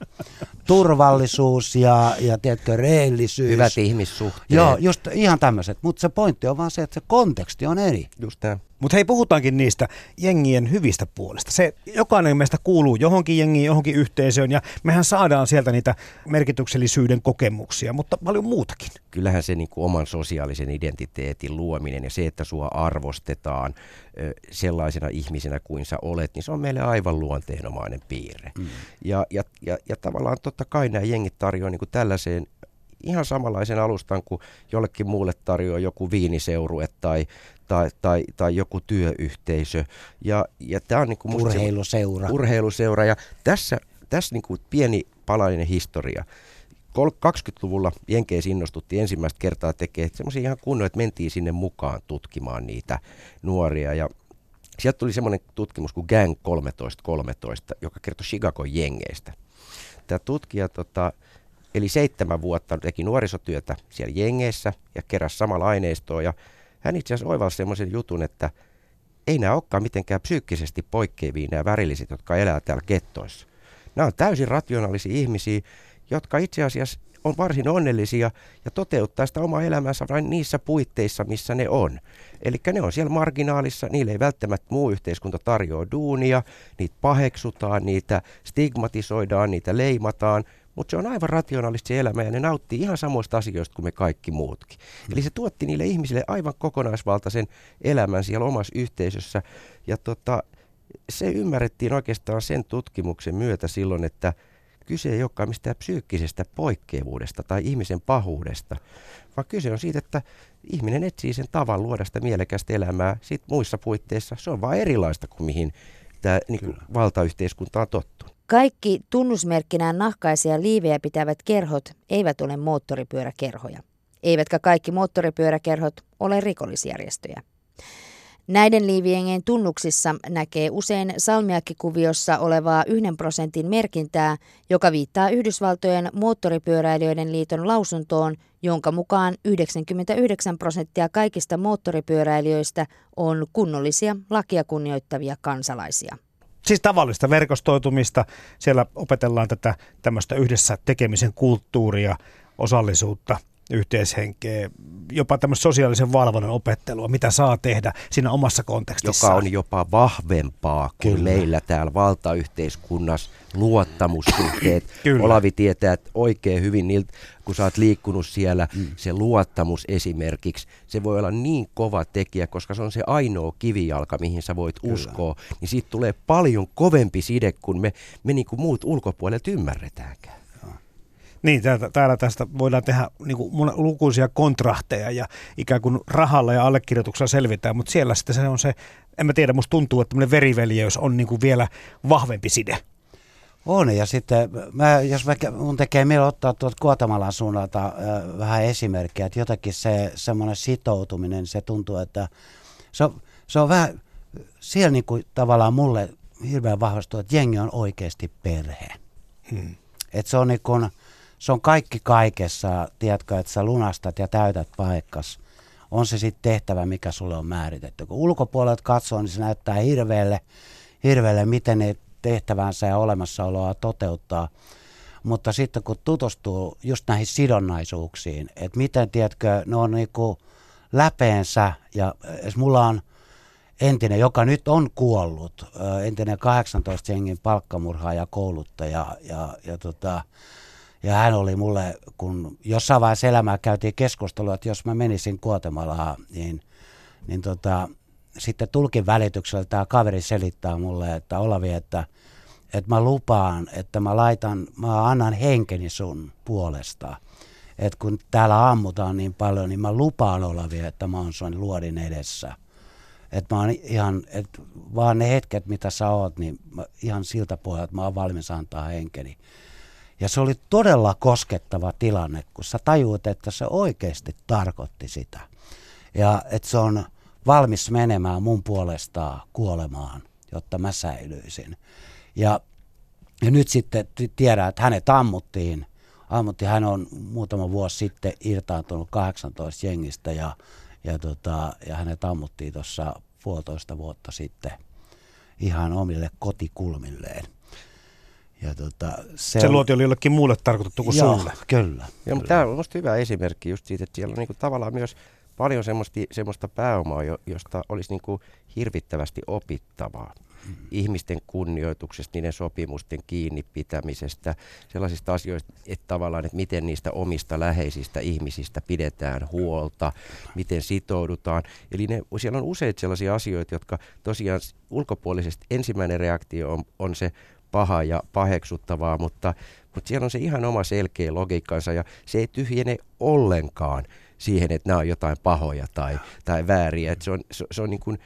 Speaker 5: Turvallisuus ja, ja tiedätkö, rehellisyys.
Speaker 6: Hyvät ihmissuhteet.
Speaker 5: Joo, just ihan tämmöiset. Mutta se pointti on vaan se, että se konteksti on eri.
Speaker 6: Just tämä.
Speaker 4: Mutta hei, puhutaankin niistä jengien hyvistä puolista. Se, jokainen meistä kuuluu johonkin jengiin, johonkin yhteisöön ja mehän saadaan sieltä niitä merkityksellisyyden kokemuksia, mutta paljon muutakin.
Speaker 6: Kyllähän se niin kuin oman sosiaalisen identiteetin luominen ja se, että sua arvostetaan ö, sellaisena ihmisenä kuin sä olet, niin se on meille aivan luonteenomainen piirre. Mm. Ja, ja, ja, ja tavallaan totta kai nämä jengit tarjoaa niin kuin tällaiseen ihan samanlaisen alustan kuin jollekin muulle tarjoaa joku viiniseurue tai, tai, tai, tai joku työyhteisö. Ja, ja tämä on niin kuin
Speaker 5: urheiluseura.
Speaker 6: urheiluseura. Ja tässä, tässä niin kuin pieni palainen historia. 20-luvulla Jenkeissä innostuttiin ensimmäistä kertaa tekemään semmoisia ihan kunnon, että mentiin sinne mukaan tutkimaan niitä nuoria. Ja sieltä tuli semmoinen tutkimus kuin Gang 1313, joka kertoi Chicagon jengeistä. Tämä tutkija tota, eli seitsemän vuotta teki nuorisotyötä siellä jengeissä ja keräsi samalla aineistoa. Ja hän itse asiassa oivalsi semmoisen jutun, että ei nämä olekaan mitenkään psyykkisesti poikkeavia nämä värilliset, jotka elää täällä kettoissa. Nämä on täysin rationaalisia ihmisiä, jotka itse asiassa on varsin onnellisia ja toteuttaa sitä omaa elämänsä vain niissä puitteissa, missä ne on. Eli ne on siellä marginaalissa, niille ei välttämättä muu yhteiskunta tarjoa duunia, niitä paheksutaan, niitä stigmatisoidaan, niitä leimataan, mutta se on aivan rationaalista se elämä ja ne nauttii ihan samoista asioista kuin me kaikki muutkin. Mm. Eli se tuotti niille ihmisille aivan kokonaisvaltaisen elämän siellä omassa yhteisössä ja tota, se ymmärrettiin oikeastaan sen tutkimuksen myötä silloin, että kyse ei olekaan mistään psyykkisestä poikkeavuudesta tai ihmisen pahuudesta, vaan kyse on siitä, että ihminen etsii sen tavan luoda sitä mielekästä elämää sit muissa puitteissa. Se on vain erilaista kuin mihin tämä niin valtayhteiskunta on tottunut.
Speaker 1: Kaikki tunnusmerkkinään nahkaisia liivejä pitävät kerhot eivät ole moottoripyöräkerhoja. Eivätkä kaikki moottoripyöräkerhot ole rikollisjärjestöjä. Näiden liiviengien tunnuksissa näkee usein salmiakkikuviossa olevaa yhden prosentin merkintää, joka viittaa Yhdysvaltojen moottoripyöräilijöiden liiton lausuntoon, jonka mukaan 99 prosenttia kaikista moottoripyöräilijöistä on kunnollisia lakia kunnioittavia kansalaisia.
Speaker 4: Siis tavallista verkostoitumista. Siellä opetellaan tätä tämmöistä yhdessä tekemisen kulttuuria, osallisuutta, yhteishenkeä, jopa tämmöistä sosiaalisen valvonnan opettelua, mitä saa tehdä siinä omassa kontekstissa.
Speaker 6: Joka on jopa vahvempaa kuin Kyllä. meillä täällä valtayhteiskunnassa luottamussuhteet. *coughs* Kyllä. Olavi tietää että oikein hyvin niiltä, kun sä oot liikkunut siellä, mm. se luottamus esimerkiksi, se voi olla niin kova tekijä, koska se on se ainoa kivijalka, mihin sä voit Kyllä. uskoa, niin siitä tulee paljon kovempi side, kun me, me niin kuin muut ulkopuolelta ymmärretäänkään.
Speaker 4: Niin, täällä, täällä tästä voidaan tehdä niin kuin lukuisia kontrahteja ja ikään kuin rahalla ja allekirjoituksella selvitään, mutta siellä sitten se on se, en mä tiedä, musta tuntuu, että tämmöinen veriveljeys on niin kuin vielä vahvempi side.
Speaker 5: On, ja sitten mä, jos mä, mun tekee mieli ottaa tuolta Kuotamalan suunnalta äh, vähän esimerkkejä, että jotenkin se semmoinen sitoutuminen, se tuntuu, että se on, se on vähän, siellä niin kuin tavallaan mulle hirveän vahvasti, että jengi on oikeasti perhe. Hmm. Että se on niin kuin, se on kaikki kaikessa, tiedätkö, että sä lunastat ja täytät paikkas. On se sitten tehtävä, mikä sulle on määritetty. Kun ulkopuolelta katsoo, niin se näyttää hirveälle, hirveälle miten ne tehtävänsä ja olemassaoloa toteuttaa. Mutta sitten kun tutustuu just näihin sidonnaisuuksiin, että miten, tiedätkö, ne on niinku läpeensä, ja mulla on entinen, joka nyt on kuollut, entinen 18 jengin palkkamurhaaja, kouluttaja, ja, ja tota, ja hän oli mulle, kun jossain vaiheessa elämää käytiin keskustelua, että jos mä menisin Kuotemalaan, niin, niin tota, sitten tulkin välityksellä tämä kaveri selittää mulle, että Olavi, että, että mä lupaan, että mä laitan, mä annan henkeni sun puolesta. Että kun täällä ammutaan niin paljon, niin mä lupaan Olavi, että mä oon sun luodin edessä. Että mä oon ihan, että vaan ne hetket, mitä sä oot, niin mä, ihan siltä pohjalta mä oon valmis antaa henkeni. Ja se oli todella koskettava tilanne, kun sä tajuut, että se oikeasti tarkoitti sitä. Ja että se on valmis menemään mun puolestaan kuolemaan, jotta mä säilyisin. Ja, ja nyt sitten tiedän, että hänet ammuttiin. Ammutti, hän on muutama vuosi sitten irtaantunut 18 jengistä ja, ja, tota, ja hänet ammuttiin tuossa puolitoista vuotta sitten. ihan omille kotikulmilleen.
Speaker 4: Ja tota, se, se on... luoti oli jollekin muulle tarkoitettu kuin
Speaker 5: Joo,
Speaker 4: sulle.
Speaker 5: kyllä.
Speaker 6: Joo, mutta tämä on minusta hyvä esimerkki just siitä, että siellä on niinku tavallaan myös paljon semmoista, semmoista pääomaa, josta olisi niinku hirvittävästi opittavaa. Mm. Ihmisten kunnioituksesta, niiden sopimusten kiinni pitämisestä, sellaisista asioista, että tavallaan, että miten niistä omista läheisistä ihmisistä pidetään huolta, miten sitoudutaan. Eli ne, siellä on useita sellaisia asioita, jotka tosiaan ulkopuolisesti ensimmäinen reaktio on, on se paha ja paheksuttavaa, mutta, mutta siellä on se ihan oma selkeä logiikkansa ja se ei tyhjene ollenkaan siihen, että nämä on jotain pahoja tai, tai vääriä. Että se on, se, se on niin kuin,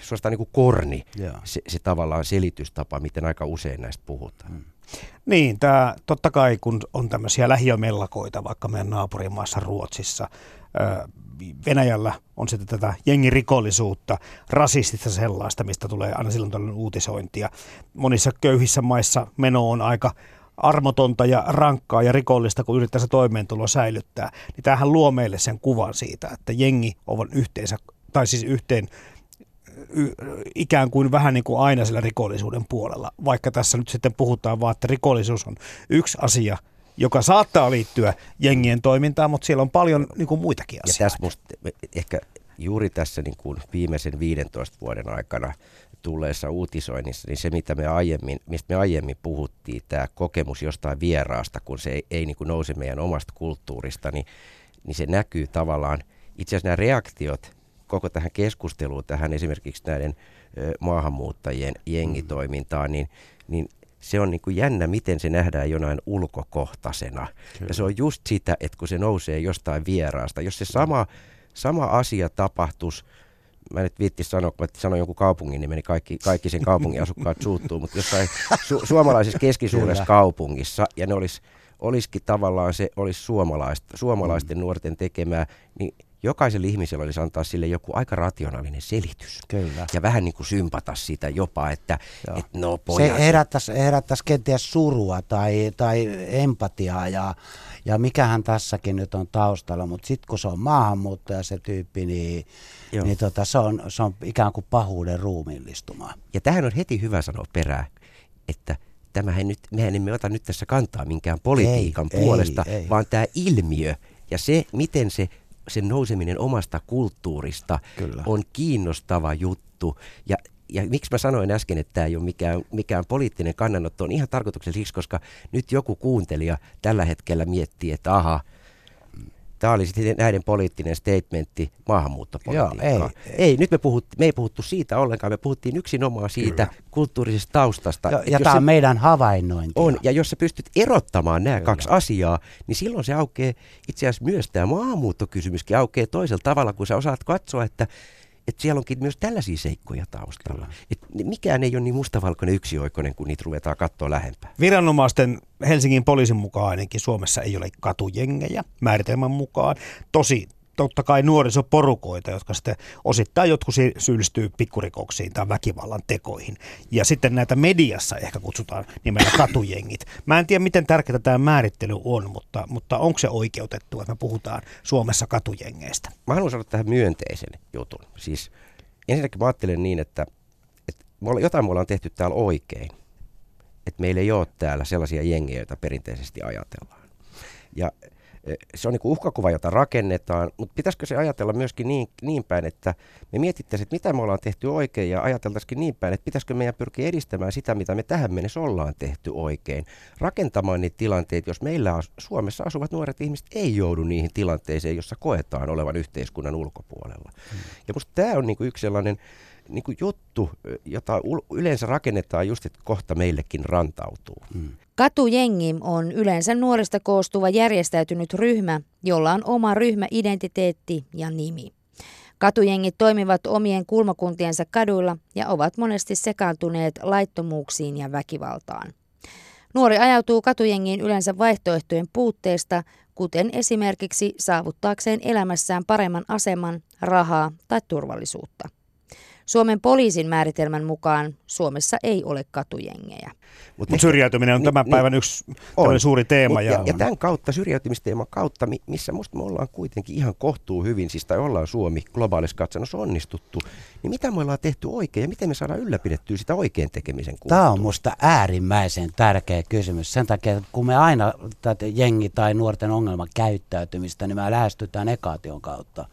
Speaker 6: suorastaan niin kuin korni, se, se tavallaan selitystapa, miten aika usein näistä puhutaan. Hmm.
Speaker 4: Niin, tämä totta kai kun on tämmöisiä lähiömellakoita vaikka meidän naapurimaassa Ruotsissa, Venäjällä on sitten tätä jengirikollisuutta, rasistista sellaista, mistä tulee aina silloin tällainen uutisointia. Monissa köyhissä maissa meno on aika armotonta ja rankkaa ja rikollista, kun yrittää se toimeentulo säilyttää. Niin tämähän luo meille sen kuvan siitä, että jengi on yhteensä, tai siis yhteen ikään kuin vähän niin kuin aina sillä rikollisuuden puolella, vaikka tässä nyt sitten puhutaan vaan, että rikollisuus on yksi asia – joka saattaa liittyä jengien toimintaan, mutta siellä on paljon niin kuin muitakin asioita.
Speaker 6: Ja tässä musta, ehkä juuri tässä niin kuin viimeisen 15 vuoden aikana tulleessa uutisoinnissa, niin se mitä me aiemmin, mistä me aiemmin puhuttiin, tämä kokemus jostain vieraasta, kun se ei, ei niin kuin nouse meidän omasta kulttuurista, niin, niin se näkyy tavallaan, itse asiassa nämä reaktiot koko tähän keskusteluun, tähän esimerkiksi näiden maahanmuuttajien jengitoimintaan, niin, niin se on niin kuin jännä, miten se nähdään jonain ulkokohtaisena. Kyllä. Ja se on just sitä, että kun se nousee jostain vieraasta, jos se sama, sama asia tapahtuisi mä nyt viitti sanoa, kun mä sanoin jonkun kaupungin niin kaikki, kaikki sen kaupungin asukkaat suuttuu, mutta jossain su- suomalaisessa keskisuuressa Kyllä. kaupungissa, ja ne olisi olisikin tavallaan se olisi suomalaista, suomalaisten mm. nuorten tekemää, niin jokaisella ihmisellä olisi antaa sille joku aika rationaalinen selitys.
Speaker 5: Kyllä.
Speaker 6: Ja vähän niin kuin sympata sitä jopa, että et no pojat.
Speaker 5: Se herättäisi, herättäisi kenties surua tai, tai empatiaa ja, ja mikähän tässäkin nyt on taustalla, mutta sitten kun se on maahanmuuttaja se tyyppi, niin, niin tota, se, on, se on ikään kuin pahuuden ruumiillistuma.
Speaker 6: Ja tähän on heti hyvä sanoa perään, että tämähän nyt, mehän emme ota nyt tässä kantaa minkään politiikan ei, puolesta, ei, ei. vaan tämä ilmiö ja se, miten se sen nouseminen omasta kulttuurista Kyllä. on kiinnostava juttu. Ja, ja miksi mä sanoin äsken, että tämä ei ole mikään, mikään poliittinen kannanotto, on ihan tarkoituksellisesti, koska nyt joku kuuntelija tällä hetkellä miettii, että aha, Tämä oli sitten näiden poliittinen statementti maahanmuuttopolitiikkaa. Joo, ei, ei, nyt me, puhut, me ei puhuttu siitä ollenkaan, me puhuttiin yksinomaan siitä Kyllä. kulttuurisesta taustasta.
Speaker 5: Ja, ja tämä on meidän havainnointi.
Speaker 6: On, ja jos sä pystyt erottamaan nämä Kyllä. kaksi asiaa, niin silloin se aukeaa itse asiassa myös tämä maahanmuuttokysymyskin aukeaa toisella tavalla, kun sä osaat katsoa, että että siellä onkin myös tällaisia seikkoja taustalla. Et mikään ei ole niin mustavalkoinen yksioikoinen, kun niitä ruvetaan katsoa lähempää.
Speaker 4: Viranomaisten Helsingin poliisin mukaan ainakin Suomessa ei ole katujengejä määritelmän mukaan. Tosi totta kai nuorisoporukoita, jotka sitten osittain jotkut syyllistyy pikkurikoksiin tai väkivallan tekoihin. Ja sitten näitä mediassa ehkä kutsutaan nimellä *coughs* katujengit. Mä en tiedä, miten tärkeää tämä määrittely on, mutta, mutta onko se oikeutettu, että me puhutaan Suomessa katujengeistä?
Speaker 6: Mä haluan sanoa tähän myönteisen jutun. Siis ensinnäkin mä ajattelen niin, että, että jotain me ollaan tehty täällä oikein. Että meillä ei ole täällä sellaisia jengejä, joita perinteisesti ajatellaan. Ja se on niin uhkakuva, jota rakennetaan, mutta pitäisikö se ajatella myöskin niin, niin päin, että me mietittäisiin, että mitä me ollaan tehty oikein ja ajateltaisiin niin päin, että pitäisikö meidän pyrkiä edistämään sitä, mitä me tähän mennessä ollaan tehty oikein. Rakentamaan niitä tilanteita, jos meillä Suomessa asuvat nuoret ihmiset ei joudu niihin tilanteisiin, jossa koetaan olevan yhteiskunnan ulkopuolella. Hmm. Ja musta tämä on niin yksi sellainen niin kuin juttu, jota yleensä rakennetaan just, että kohta meillekin rantautuu. Hmm.
Speaker 1: Katujengi on yleensä nuorista koostuva järjestäytynyt ryhmä, jolla on oma ryhmäidentiteetti ja nimi. Katujengit toimivat omien kulmakuntiensa kaduilla ja ovat monesti sekaantuneet laittomuuksiin ja väkivaltaan. Nuori ajautuu katujengiin yleensä vaihtoehtojen puutteesta, kuten esimerkiksi saavuttaakseen elämässään paremman aseman, rahaa tai turvallisuutta. Suomen poliisin määritelmän mukaan Suomessa ei ole katujengejä.
Speaker 4: Mutta Mut syrjäytyminen on
Speaker 6: Niin,
Speaker 4: tämän
Speaker 6: niin.
Speaker 4: päivän yksi on. suuri teema.
Speaker 6: Ja, ja, tämän kautta, syrjäytymisteeman kautta, mi- missä musta me ollaan kuitenkin ihan kohtuu hyvin, siis tai ollaan Suomi globaalissa katsannossa onnistuttu, niin mitä me ollaan tehty oikein ja miten me saadaan ylläpidettyä sitä oikein tekemisen kulttuuria?
Speaker 5: Tämä on musta äärimmäisen tärkeä kysymys. Sen takia, että kun me aina tätä jengi- tai nuorten ongelmakäyttäytymistä, niin me lähestytään ekaation kautta.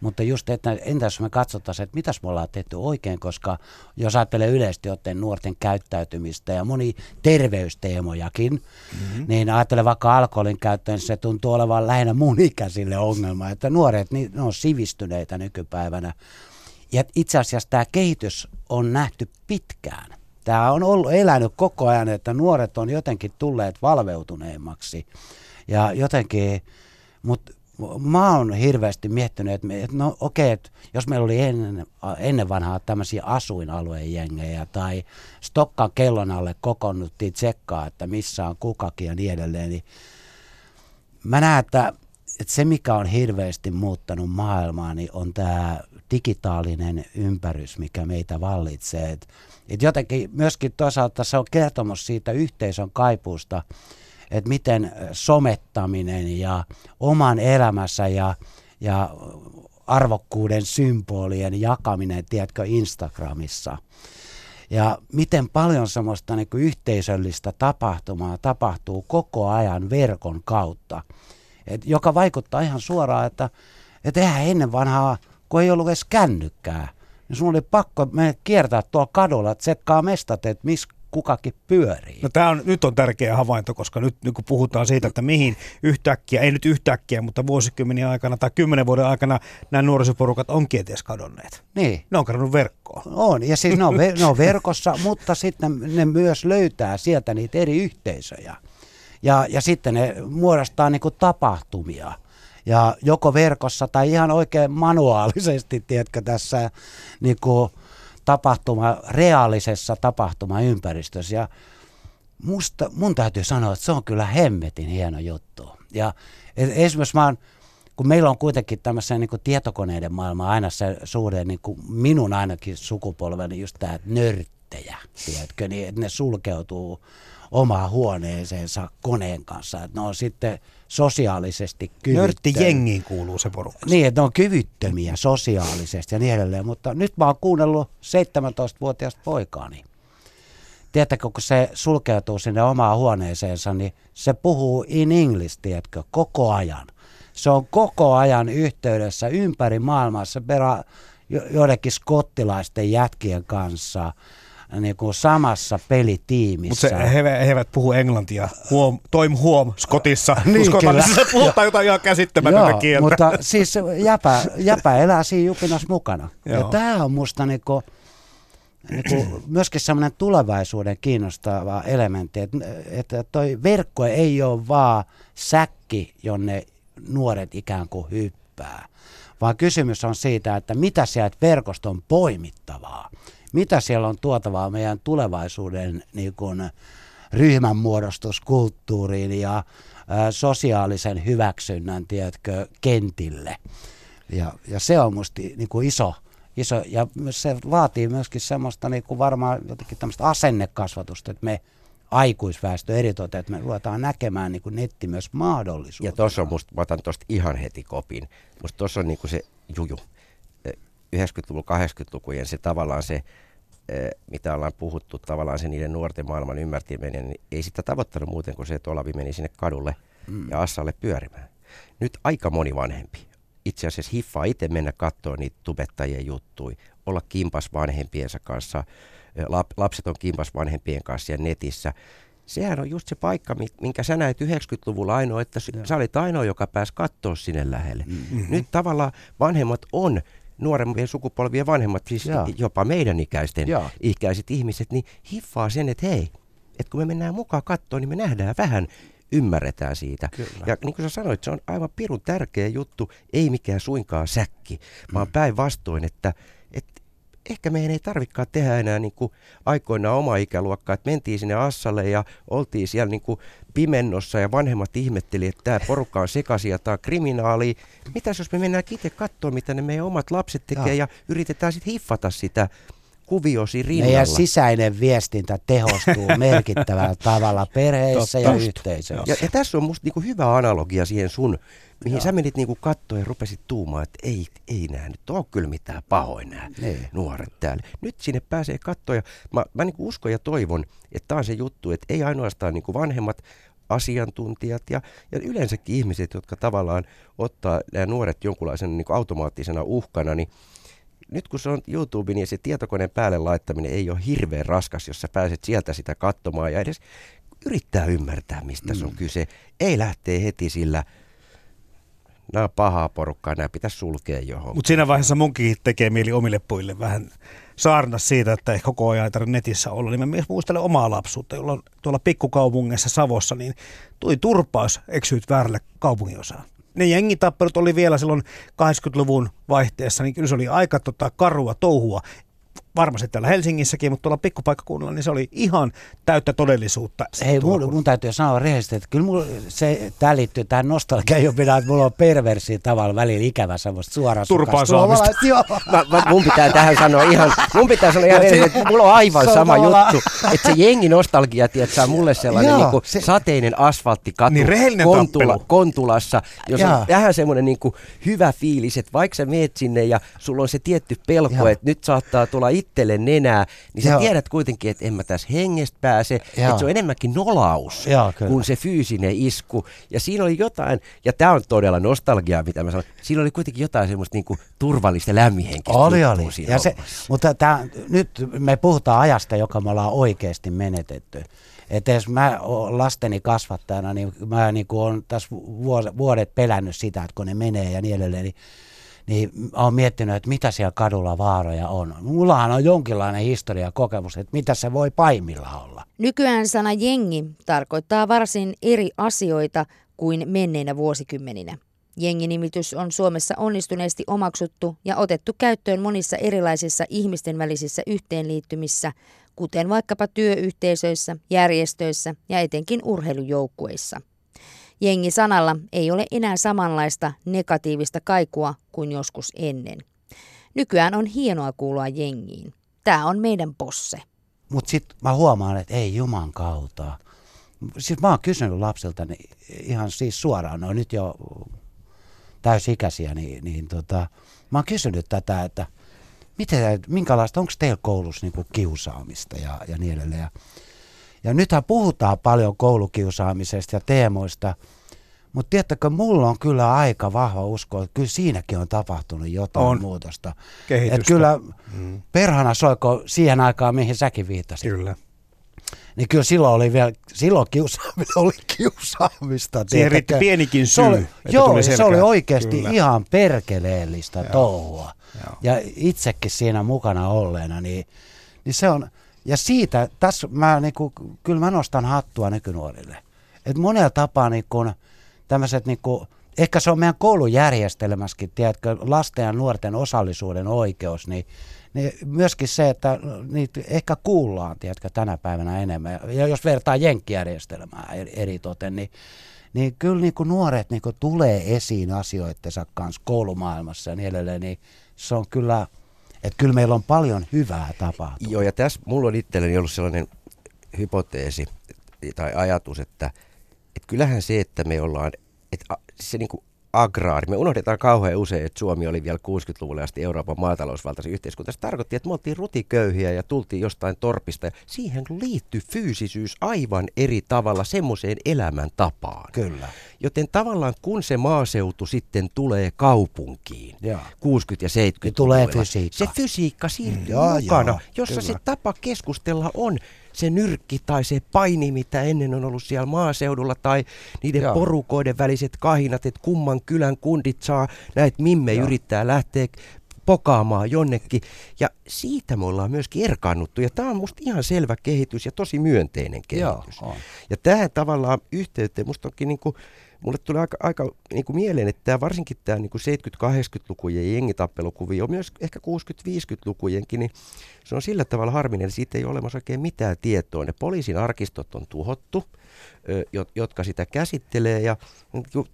Speaker 5: Mutta just, että entä jos me katsottaisiin, että mitäs me ollaan tehty oikein, koska jos ajattelee yleisesti ottaen nuorten käyttäytymistä ja moni terveysteemojakin, mm-hmm. niin ajattelee vaikka alkoholin käyttöön, niin se tuntuu olevan lähinnä mun ikäisille ongelma, että nuoret, niin ne on sivistyneitä nykypäivänä. Ja itse asiassa tämä kehitys on nähty pitkään. Tämä on ollut elänyt koko ajan, että nuoret on jotenkin tulleet valveutuneemmaksi. Ja jotenkin, mutta mä oon hirveästi miettinyt, että, me, että no okei, että jos meillä oli ennen, ennen vanhaa tämmöisiä asuinalueen jengejä tai Stokkan kellon alle kokonnuttiin tsekkaa, että missä on kukakin ja niin edelleen, niin mä näen, että, että se mikä on hirveästi muuttanut maailmaa, niin on tämä digitaalinen ympärys, mikä meitä vallitsee. Et, et jotenkin myöskin toisaalta se on kertomus siitä yhteisön kaipuusta, että miten somettaminen ja oman elämässä ja, ja arvokkuuden symbolien jakaminen, tiedätkö, Instagramissa. Ja miten paljon semmoista niin kuin yhteisöllistä tapahtumaa tapahtuu koko ajan verkon kautta, et, joka vaikuttaa ihan suoraan, että et eihän ennen vanhaa, kun ei ollut edes kännykkää, niin sun oli pakko kiertää tuolla kadulla, tsekkaa mestat, että missä kukakin pyörii.
Speaker 4: No tämä on, nyt on tärkeä havainto, koska nyt niin kun puhutaan siitä, että mihin yhtäkkiä, ei nyt yhtäkkiä, mutta vuosikymmeniä aikana tai kymmenen vuoden aikana nämä nuorisoporukat on kenties kadonneet.
Speaker 5: Niin.
Speaker 4: Ne on kadonnut verkkoon.
Speaker 5: On, ja siis ne on, ver- ne on verkossa, mutta sitten ne myös löytää sieltä niitä eri yhteisöjä. Ja, ja sitten ne muodostaa niin tapahtumia. Ja joko verkossa tai ihan oikein manuaalisesti, tiedätkö, tässä niin tapahtuma, reaalisessa tapahtumaympäristössä. Ja musta, mun täytyy sanoa, että se on kyllä hemmetin hieno juttu. Ja esimerkiksi mä oon, kun meillä on kuitenkin tämmöisen niin tietokoneiden maailma aina se suuren, niin kuin minun ainakin sukupolveni, just tämä nörttejä, tiedätkö, niin että ne sulkeutuu omaan huoneeseensa koneen kanssa, että ne on sitten sosiaalisesti kyvyttömiä.
Speaker 4: Nörttijengiin kuuluu se porukka.
Speaker 5: Niin, että ne on kyvyttömiä sosiaalisesti ja niin edelleen, mutta nyt mä oon kuunnellut 17-vuotiaasta poikaani. Tiedätkö, kun se sulkeutuu sinne omaan huoneeseensa, niin se puhuu in English, tiedätkö, koko ajan. Se on koko ajan yhteydessä ympäri maailmaa. Se perää jo- joidenkin skottilaisten jätkien kanssa niin kuin samassa
Speaker 4: Mutta
Speaker 5: pelitiimissä.
Speaker 4: se, he, he eivät puhu englantia. Huom, toim huom Skotissa. *laughs*
Speaker 5: Niin,
Speaker 4: niin, se puhutaan jotain ihan käsittämätöntä
Speaker 5: Joo,
Speaker 4: kieltä.
Speaker 5: mutta siis jäpä, jäpä elää siinä jupinassa mukana. Ja
Speaker 4: Joo.
Speaker 5: tämä on musta niinku, niinku myöskin semmoinen tulevaisuuden kiinnostava elementti, että, että toi verkko ei ole vaan säkki, jonne nuoret ikään kuin hyppää, vaan kysymys on siitä, että mitä sieltä verkosta on poimittavaa, mitä siellä on tuotavaa meidän tulevaisuuden niin kuin, ryhmänmuodostuskulttuuriin ja ää, sosiaalisen hyväksynnän, tiedätkö, kentille. Ja, ja se on musta niin kuin iso, iso, ja se vaatii myöskin semmoista niin kuin varmaan jotenkin tämmöistä asennekasvatusta, että me aikuisväestö eritoten, että me ruvetaan näkemään niin kuin netti myös mahdollisuutena.
Speaker 6: Ja tuossa on musta, mä otan tuosta ihan heti kopin. Musta tuossa on niinku se juju. Eh, 90-luvun, 80-lukujen se tavallaan se, eh, mitä ollaan puhuttu, tavallaan se niiden nuorten maailman ymmärtäminen, niin ei sitä tavoittanut muuten kuin se, että Olavi meni sinne kadulle mm. ja Assalle pyörimään. Nyt aika moni vanhempi itse asiassa hiffaa itse mennä katsoa niitä tubettajien juttui, olla kimpas vanhempiensa kanssa, eh, lap, lapset on kimpas vanhempien kanssa siellä netissä. Sehän on just se paikka, mi- minkä sä näit 90-luvulla ainoa, että sä olit ainoa, joka pääsi katsoa sinne lähelle. Mm-hmm. Nyt tavallaan vanhemmat on nuorempien sukupolvien vanhemmat, siis
Speaker 5: Joo.
Speaker 6: jopa meidän ikäisten
Speaker 5: Joo.
Speaker 6: ikäiset ihmiset, niin hiffaa sen, että hei, että kun me mennään mukaan kattoon, niin me nähdään vähän, ymmärretään siitä.
Speaker 5: Kyllä.
Speaker 6: Ja niin kuin sä sanoit, se on aivan pirun tärkeä juttu, ei mikään suinkaan säkki, vaan päinvastoin, että et, ehkä meidän ei tarvikaan tehdä enää niin kuin aikoinaan oma ikäluokkaa, että mentiin sinne Assalle ja oltiin siellä niin kuin pimennossa ja vanhemmat ihmetteli, että tämä porukka on sekaisin ja tämä on kriminaali. Mitäs jos me mennään itse katsoa, mitä ne meidän omat lapset tekee ja, ja yritetään sitten hiffata sitä kuviosi rinnalla.
Speaker 5: Meidän sisäinen viestintä tehostuu *laughs* merkittävällä tavalla perheissä ja yhteisöissä.
Speaker 6: Ja, ja tässä on musta niinku hyvä analogia siihen sun, mihin Joo. sä menit niinku kattoon ja rupesit tuumaan, että ei, ei nää nyt ole kyllä mitään pahoin nämä niin. nuoret täällä. Nyt sinne pääsee kattoon ja mä, mä niinku uskon ja toivon, että tämä on se juttu, että ei ainoastaan niinku vanhemmat asiantuntijat ja, ja yleensäkin ihmiset, jotka tavallaan ottaa nämä nuoret jonkunlaisen niin automaattisena uhkana, niin nyt kun se on YouTube, niin se tietokoneen päälle laittaminen ei ole hirveän raskas, jos sä pääset sieltä sitä katsomaan ja edes yrittää ymmärtää, mistä mm. se on kyse. Ei lähtee heti sillä, nämä on pahaa porukkaa, nämä pitäisi sulkea johon.
Speaker 4: Mutta siinä vaiheessa munkin tekee mieli omille puille vähän saarna siitä, että ei koko ajan tarvitse netissä olla. Niin mä myös muistelen omaa lapsuutta, jolloin tuolla pikkukaupungeissa Savossa, niin tuli turpaus eksyit väärälle kaupunginosaan ne jengitappelut oli vielä silloin 80-luvun vaihteessa, niin kyllä se oli aika tota, karua touhua varmasti täällä Helsingissäkin, mutta tuolla pikkupaikkakunnalla, niin se oli ihan täyttä todellisuutta.
Speaker 5: Hei, mun, mun täytyy sanoa rehellisesti, että kyllä mulla se, tämä liittyy tähän nostalgiaan jo minä, että mulla on perversi tavalla välillä ikävä semmoista suoraan
Speaker 4: Turpaa saamista.
Speaker 6: mä, mä, mun pitää tähän sanoa ihan, mun pitää sanoa ihan rehellisesti, että mulla on aivan se sama juttu, että se jengi nostalgia, tiedät, on mulle sellainen Joo, niin kuin se... sateinen asfalttikatu
Speaker 4: niin
Speaker 6: Kontula, Kontulassa, jos on vähän semmoinen niin kuin hyvä fiilis, että vaikka sä meet sinne ja sulla on se tietty pelko, Joo. että nyt saattaa tulla itselle nenää, niin sä Joo. tiedät kuitenkin, että en mä tässä hengestä pääse. Että se on enemmänkin nolaus Joo, kuin se fyysinen isku. Ja siinä oli jotain, ja tämä on todella nostalgiaa, mitä mä sanon, siinä oli kuitenkin jotain semmoista niinku turvallista lämmihenkistä.
Speaker 5: Oli, oli. Ja se, mutta tää, nyt me puhutaan ajasta, joka me ollaan oikeasti menetetty. Että jos mä oon lasteni kasvattajana, niin mä niin olen tässä vuodet pelännyt sitä, että kun ne menee ja niin edelleen, niin niin olen miettinyt, että mitä siellä kadulla vaaroja on. Mullahan on jonkinlainen historia kokemus, että mitä se voi paimilla olla.
Speaker 1: Nykyään sana jengi tarkoittaa varsin eri asioita kuin menneinä vuosikymmeninä. Jenginimitys on Suomessa onnistuneesti omaksuttu ja otettu käyttöön monissa erilaisissa ihmisten välisissä yhteenliittymissä, kuten vaikkapa työyhteisöissä, järjestöissä ja etenkin urheilujoukkueissa. Jengi-sanalla ei ole enää samanlaista negatiivista kaikua kuin joskus ennen. Nykyään on hienoa kuulua jengiin. Tämä on meidän posse.
Speaker 5: Mutta sitten mä huomaan, että ei juman kautta. Siis mä oon kysynyt lapsilta niin ihan siis suoraan, ne on nyt jo täysikäisiä, niin, niin tota, mä oon kysynyt tätä, että miten, minkälaista, onko teillä koulussa niin kiusaamista ja, ja niin edelleen. Ja ja nythän puhutaan paljon koulukiusaamisesta ja teemoista, mutta tiedättekö, mulla on kyllä aika vahva usko, että kyllä siinäkin on tapahtunut jotain on. muutosta.
Speaker 4: Kehitystä.
Speaker 5: Että kyllä mm. perhana soiko siihen aikaan, mihin säkin viittasit.
Speaker 4: Kyllä.
Speaker 5: Niin kyllä silloin oli vielä, silloin kiusaamista oli kiusaamista.
Speaker 4: Siihen riitti pienikin syy.
Speaker 5: Se oli, joo, se oli oikeasti kyllä. ihan perkeleellistä touhua. Joo. Ja itsekin siinä mukana olleena, niin, niin se on, ja siitä, tässä mä niinku, kyllä mä nostan hattua nykynuorille. Että monella tapaa niinku, tämmöiset niinku, ehkä se on meidän koulujärjestelmässäkin, tiedätkö, lasten ja nuorten osallisuuden oikeus, niin, niin myöskin se, että niitä ehkä kuullaan, tiedätkö, tänä päivänä enemmän. Ja jos vertaa jenkkijärjestelmää eri toten, niin, niin kyllä niin kuin nuoret niin kuin tulee esiin asioittensa kanssa koulumaailmassa ja niin edelleen, niin se on kyllä – että kyllä meillä on paljon hyvää tapahtunut.
Speaker 6: Joo, ja tässä mulla on itselleni ollut sellainen hypoteesi tai ajatus, että, että kyllähän se, että me ollaan, että se niin kuin agraari. Me unohdetaan kauhean usein, että Suomi oli vielä 60-luvulle asti Euroopan maatalousvaltaisen yhteiskunta. Se tarkoitti, että me oltiin rutiköyhiä ja tultiin jostain torpista. Siihen liittyy fyysisyys aivan eri tavalla semmoiseen elämäntapaan.
Speaker 5: Kyllä.
Speaker 6: Joten tavallaan kun se maaseutu sitten tulee kaupunkiin, ja. 60- ja 70 niin
Speaker 5: tulee fysiikka.
Speaker 6: Se fysiikka siirtyy mm, mukana, joo, jossa kyllä. se tapa keskustella on se nyrkki tai se paini, mitä ennen on ollut siellä maaseudulla, tai niiden Joo. porukoiden väliset kahinat, että kumman kylän kundit saa näitä mimme Joo. yrittää lähteä pokaamaan jonnekin. Ja siitä me ollaan myöskin erkaannuttu. Ja tämä on musta ihan selvä kehitys ja tosi myönteinen kehitys.
Speaker 5: Joo,
Speaker 6: ja tämä tavallaan yhteyteen, musta onkin niin kuin mulle tulee aika, aika niin kuin mieleen, että tämä, varsinkin tämä niin 70-80-lukujen jengitappelukuvio, myös ehkä 60-50-lukujenkin, niin se on sillä tavalla harminen, että siitä ei ole olemassa oikein mitään tietoa. Ne poliisin arkistot on tuhottu, jotka sitä käsittelee. Ja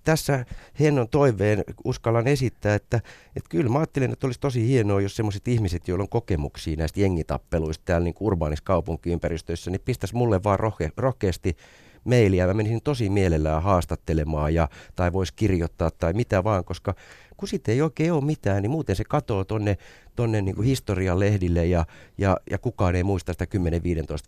Speaker 6: tässä Hennon toiveen uskallan esittää, että, että kyllä mä ajattelen, että olisi tosi hienoa, jos sellaiset ihmiset, joilla on kokemuksia näistä jengitappeluista täällä niin urbaanissa kaupunkiympäristöissä, niin pistäisi mulle vaan rohke, rohkeasti mailia. Mä menisin tosi mielellään haastattelemaan ja, tai voisi kirjoittaa tai mitä vaan, koska kun sitten ei oikein ole mitään, niin muuten se katoo tonne tonne niin kuin historian lehdille ja, ja, ja kukaan ei muista sitä 10-15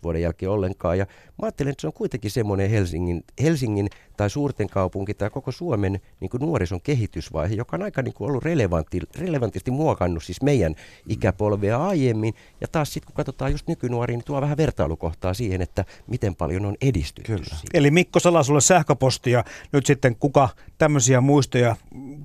Speaker 6: vuoden jälkeen ollenkaan. Ja mä ajattelen, että se on kuitenkin semmoinen Helsingin, Helsingin tai suurten kaupunki tai koko Suomen niin kuin nuorison kehitysvaihe, joka on aika niin kuin ollut relevantti, relevantisti muokannut siis meidän ikäpolvea aiemmin. Ja taas sitten kun katsotaan just nykynuoriin, niin tuo vähän vertailukohtaa siihen, että miten paljon on edistytty. Kyllä.
Speaker 4: Eli Mikko Sala, sulle sähköpostia. Nyt sitten kuka tämmöisiä muistoja,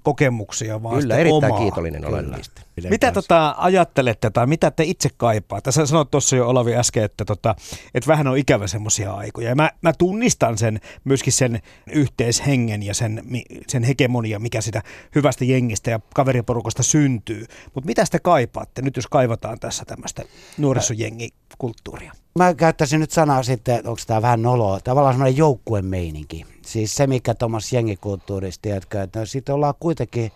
Speaker 4: kokemuksia vaan
Speaker 6: Kyllä, erittäin
Speaker 4: omaa.
Speaker 6: kiitollinen olen niistä.
Speaker 4: Mitä tota, ajattelette tai mitä te itse kaipaa? Tässä sanoit tuossa jo Olavi äsken, että, tota, että vähän on ikävä semmoisia aikoja. Ja mä, mä tunnistan sen myöskin sen yhteishengen ja sen, sen hegemonia, mikä sitä hyvästä jengistä ja kaveriporukasta syntyy. Mutta mitä te kaipaatte nyt, jos kaivataan tässä tämmöistä nuorisojengikulttuuria?
Speaker 5: Mä käyttäisin nyt sanaa sitten, onko tämä vähän noloa, tavallaan semmoinen joukkuemeininki. Siis se, mikä tuommoisessa jengikulttuurissa, tiedätkö, että sitten ollaan kuitenkin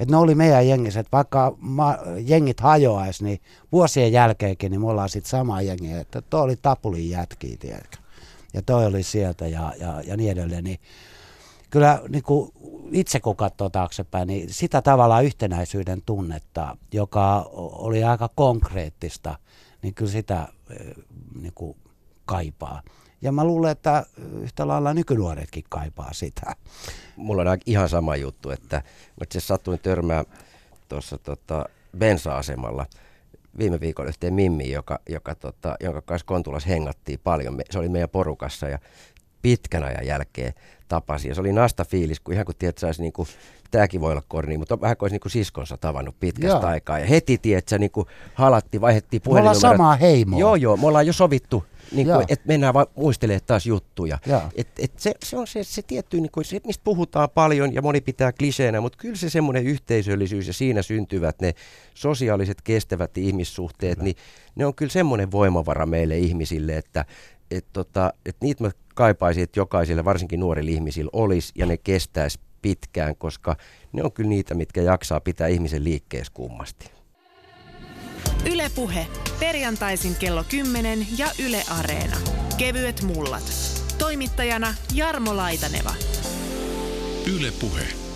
Speaker 5: että ne oli meidän jengissä, että vaikka ma- jengit hajoaisi, niin vuosien jälkeenkin niin me ollaan sitten sama jengi, että toi oli Tapulin jätkiä, tiedätkö? Ja toi oli sieltä ja, ja, ja niin edelleen, niin kyllä niin kuin itse kun katsoo taaksepäin, niin sitä tavalla yhtenäisyyden tunnetta, joka oli aika konkreettista, niin kyllä sitä eh, niin kuin kaipaa. Ja mä luulen, että yhtä lailla nykynuoretkin kaipaa sitä.
Speaker 6: Mulla on ihan sama juttu, että mä itse satuin törmää tuossa tota, bensa-asemalla viime viikolla yhteen Mimmi, joka, joka tota, jonka kanssa Kontulas hengattiin paljon. Se oli meidän porukassa ja pitkän ajan jälkeen tapasi. Ja se oli nasta fiilis, kun ihan kun tiedät, saisi niin kuin, tämäkin voi olla korni, mutta vähän kuin olisi niin kuin siskonsa tavannut pitkästä joo. aikaa. Ja heti, tiedät, niin halatti, vaihdettiin puhelinnumerot.
Speaker 5: Me ollaan samaa heimoa.
Speaker 6: Joo, joo, me ollaan jo sovittu niin kuin, että mennään vaan muistelemaan taas juttuja. Et, et se, se on se, se tietty, niin kuin, se, mistä puhutaan paljon ja moni pitää kliseenä, mutta kyllä se semmoinen yhteisöllisyys ja siinä syntyvät ne sosiaaliset kestävät ihmissuhteet, kyllä. niin ne on kyllä semmoinen voimavara meille ihmisille, että et, tota, et niitä mä kaipaisin, että jokaiselle, varsinkin nuorille ihmisille olisi ja ne kestäisi pitkään, koska ne on kyllä niitä, mitkä jaksaa pitää ihmisen liikkeessä kummasti.
Speaker 2: Ylepuhe perjantaisin kello 10 ja Yle Areena. Kevyet mullat. Toimittajana Jarmo Laitaneva.
Speaker 3: Ylepuhe.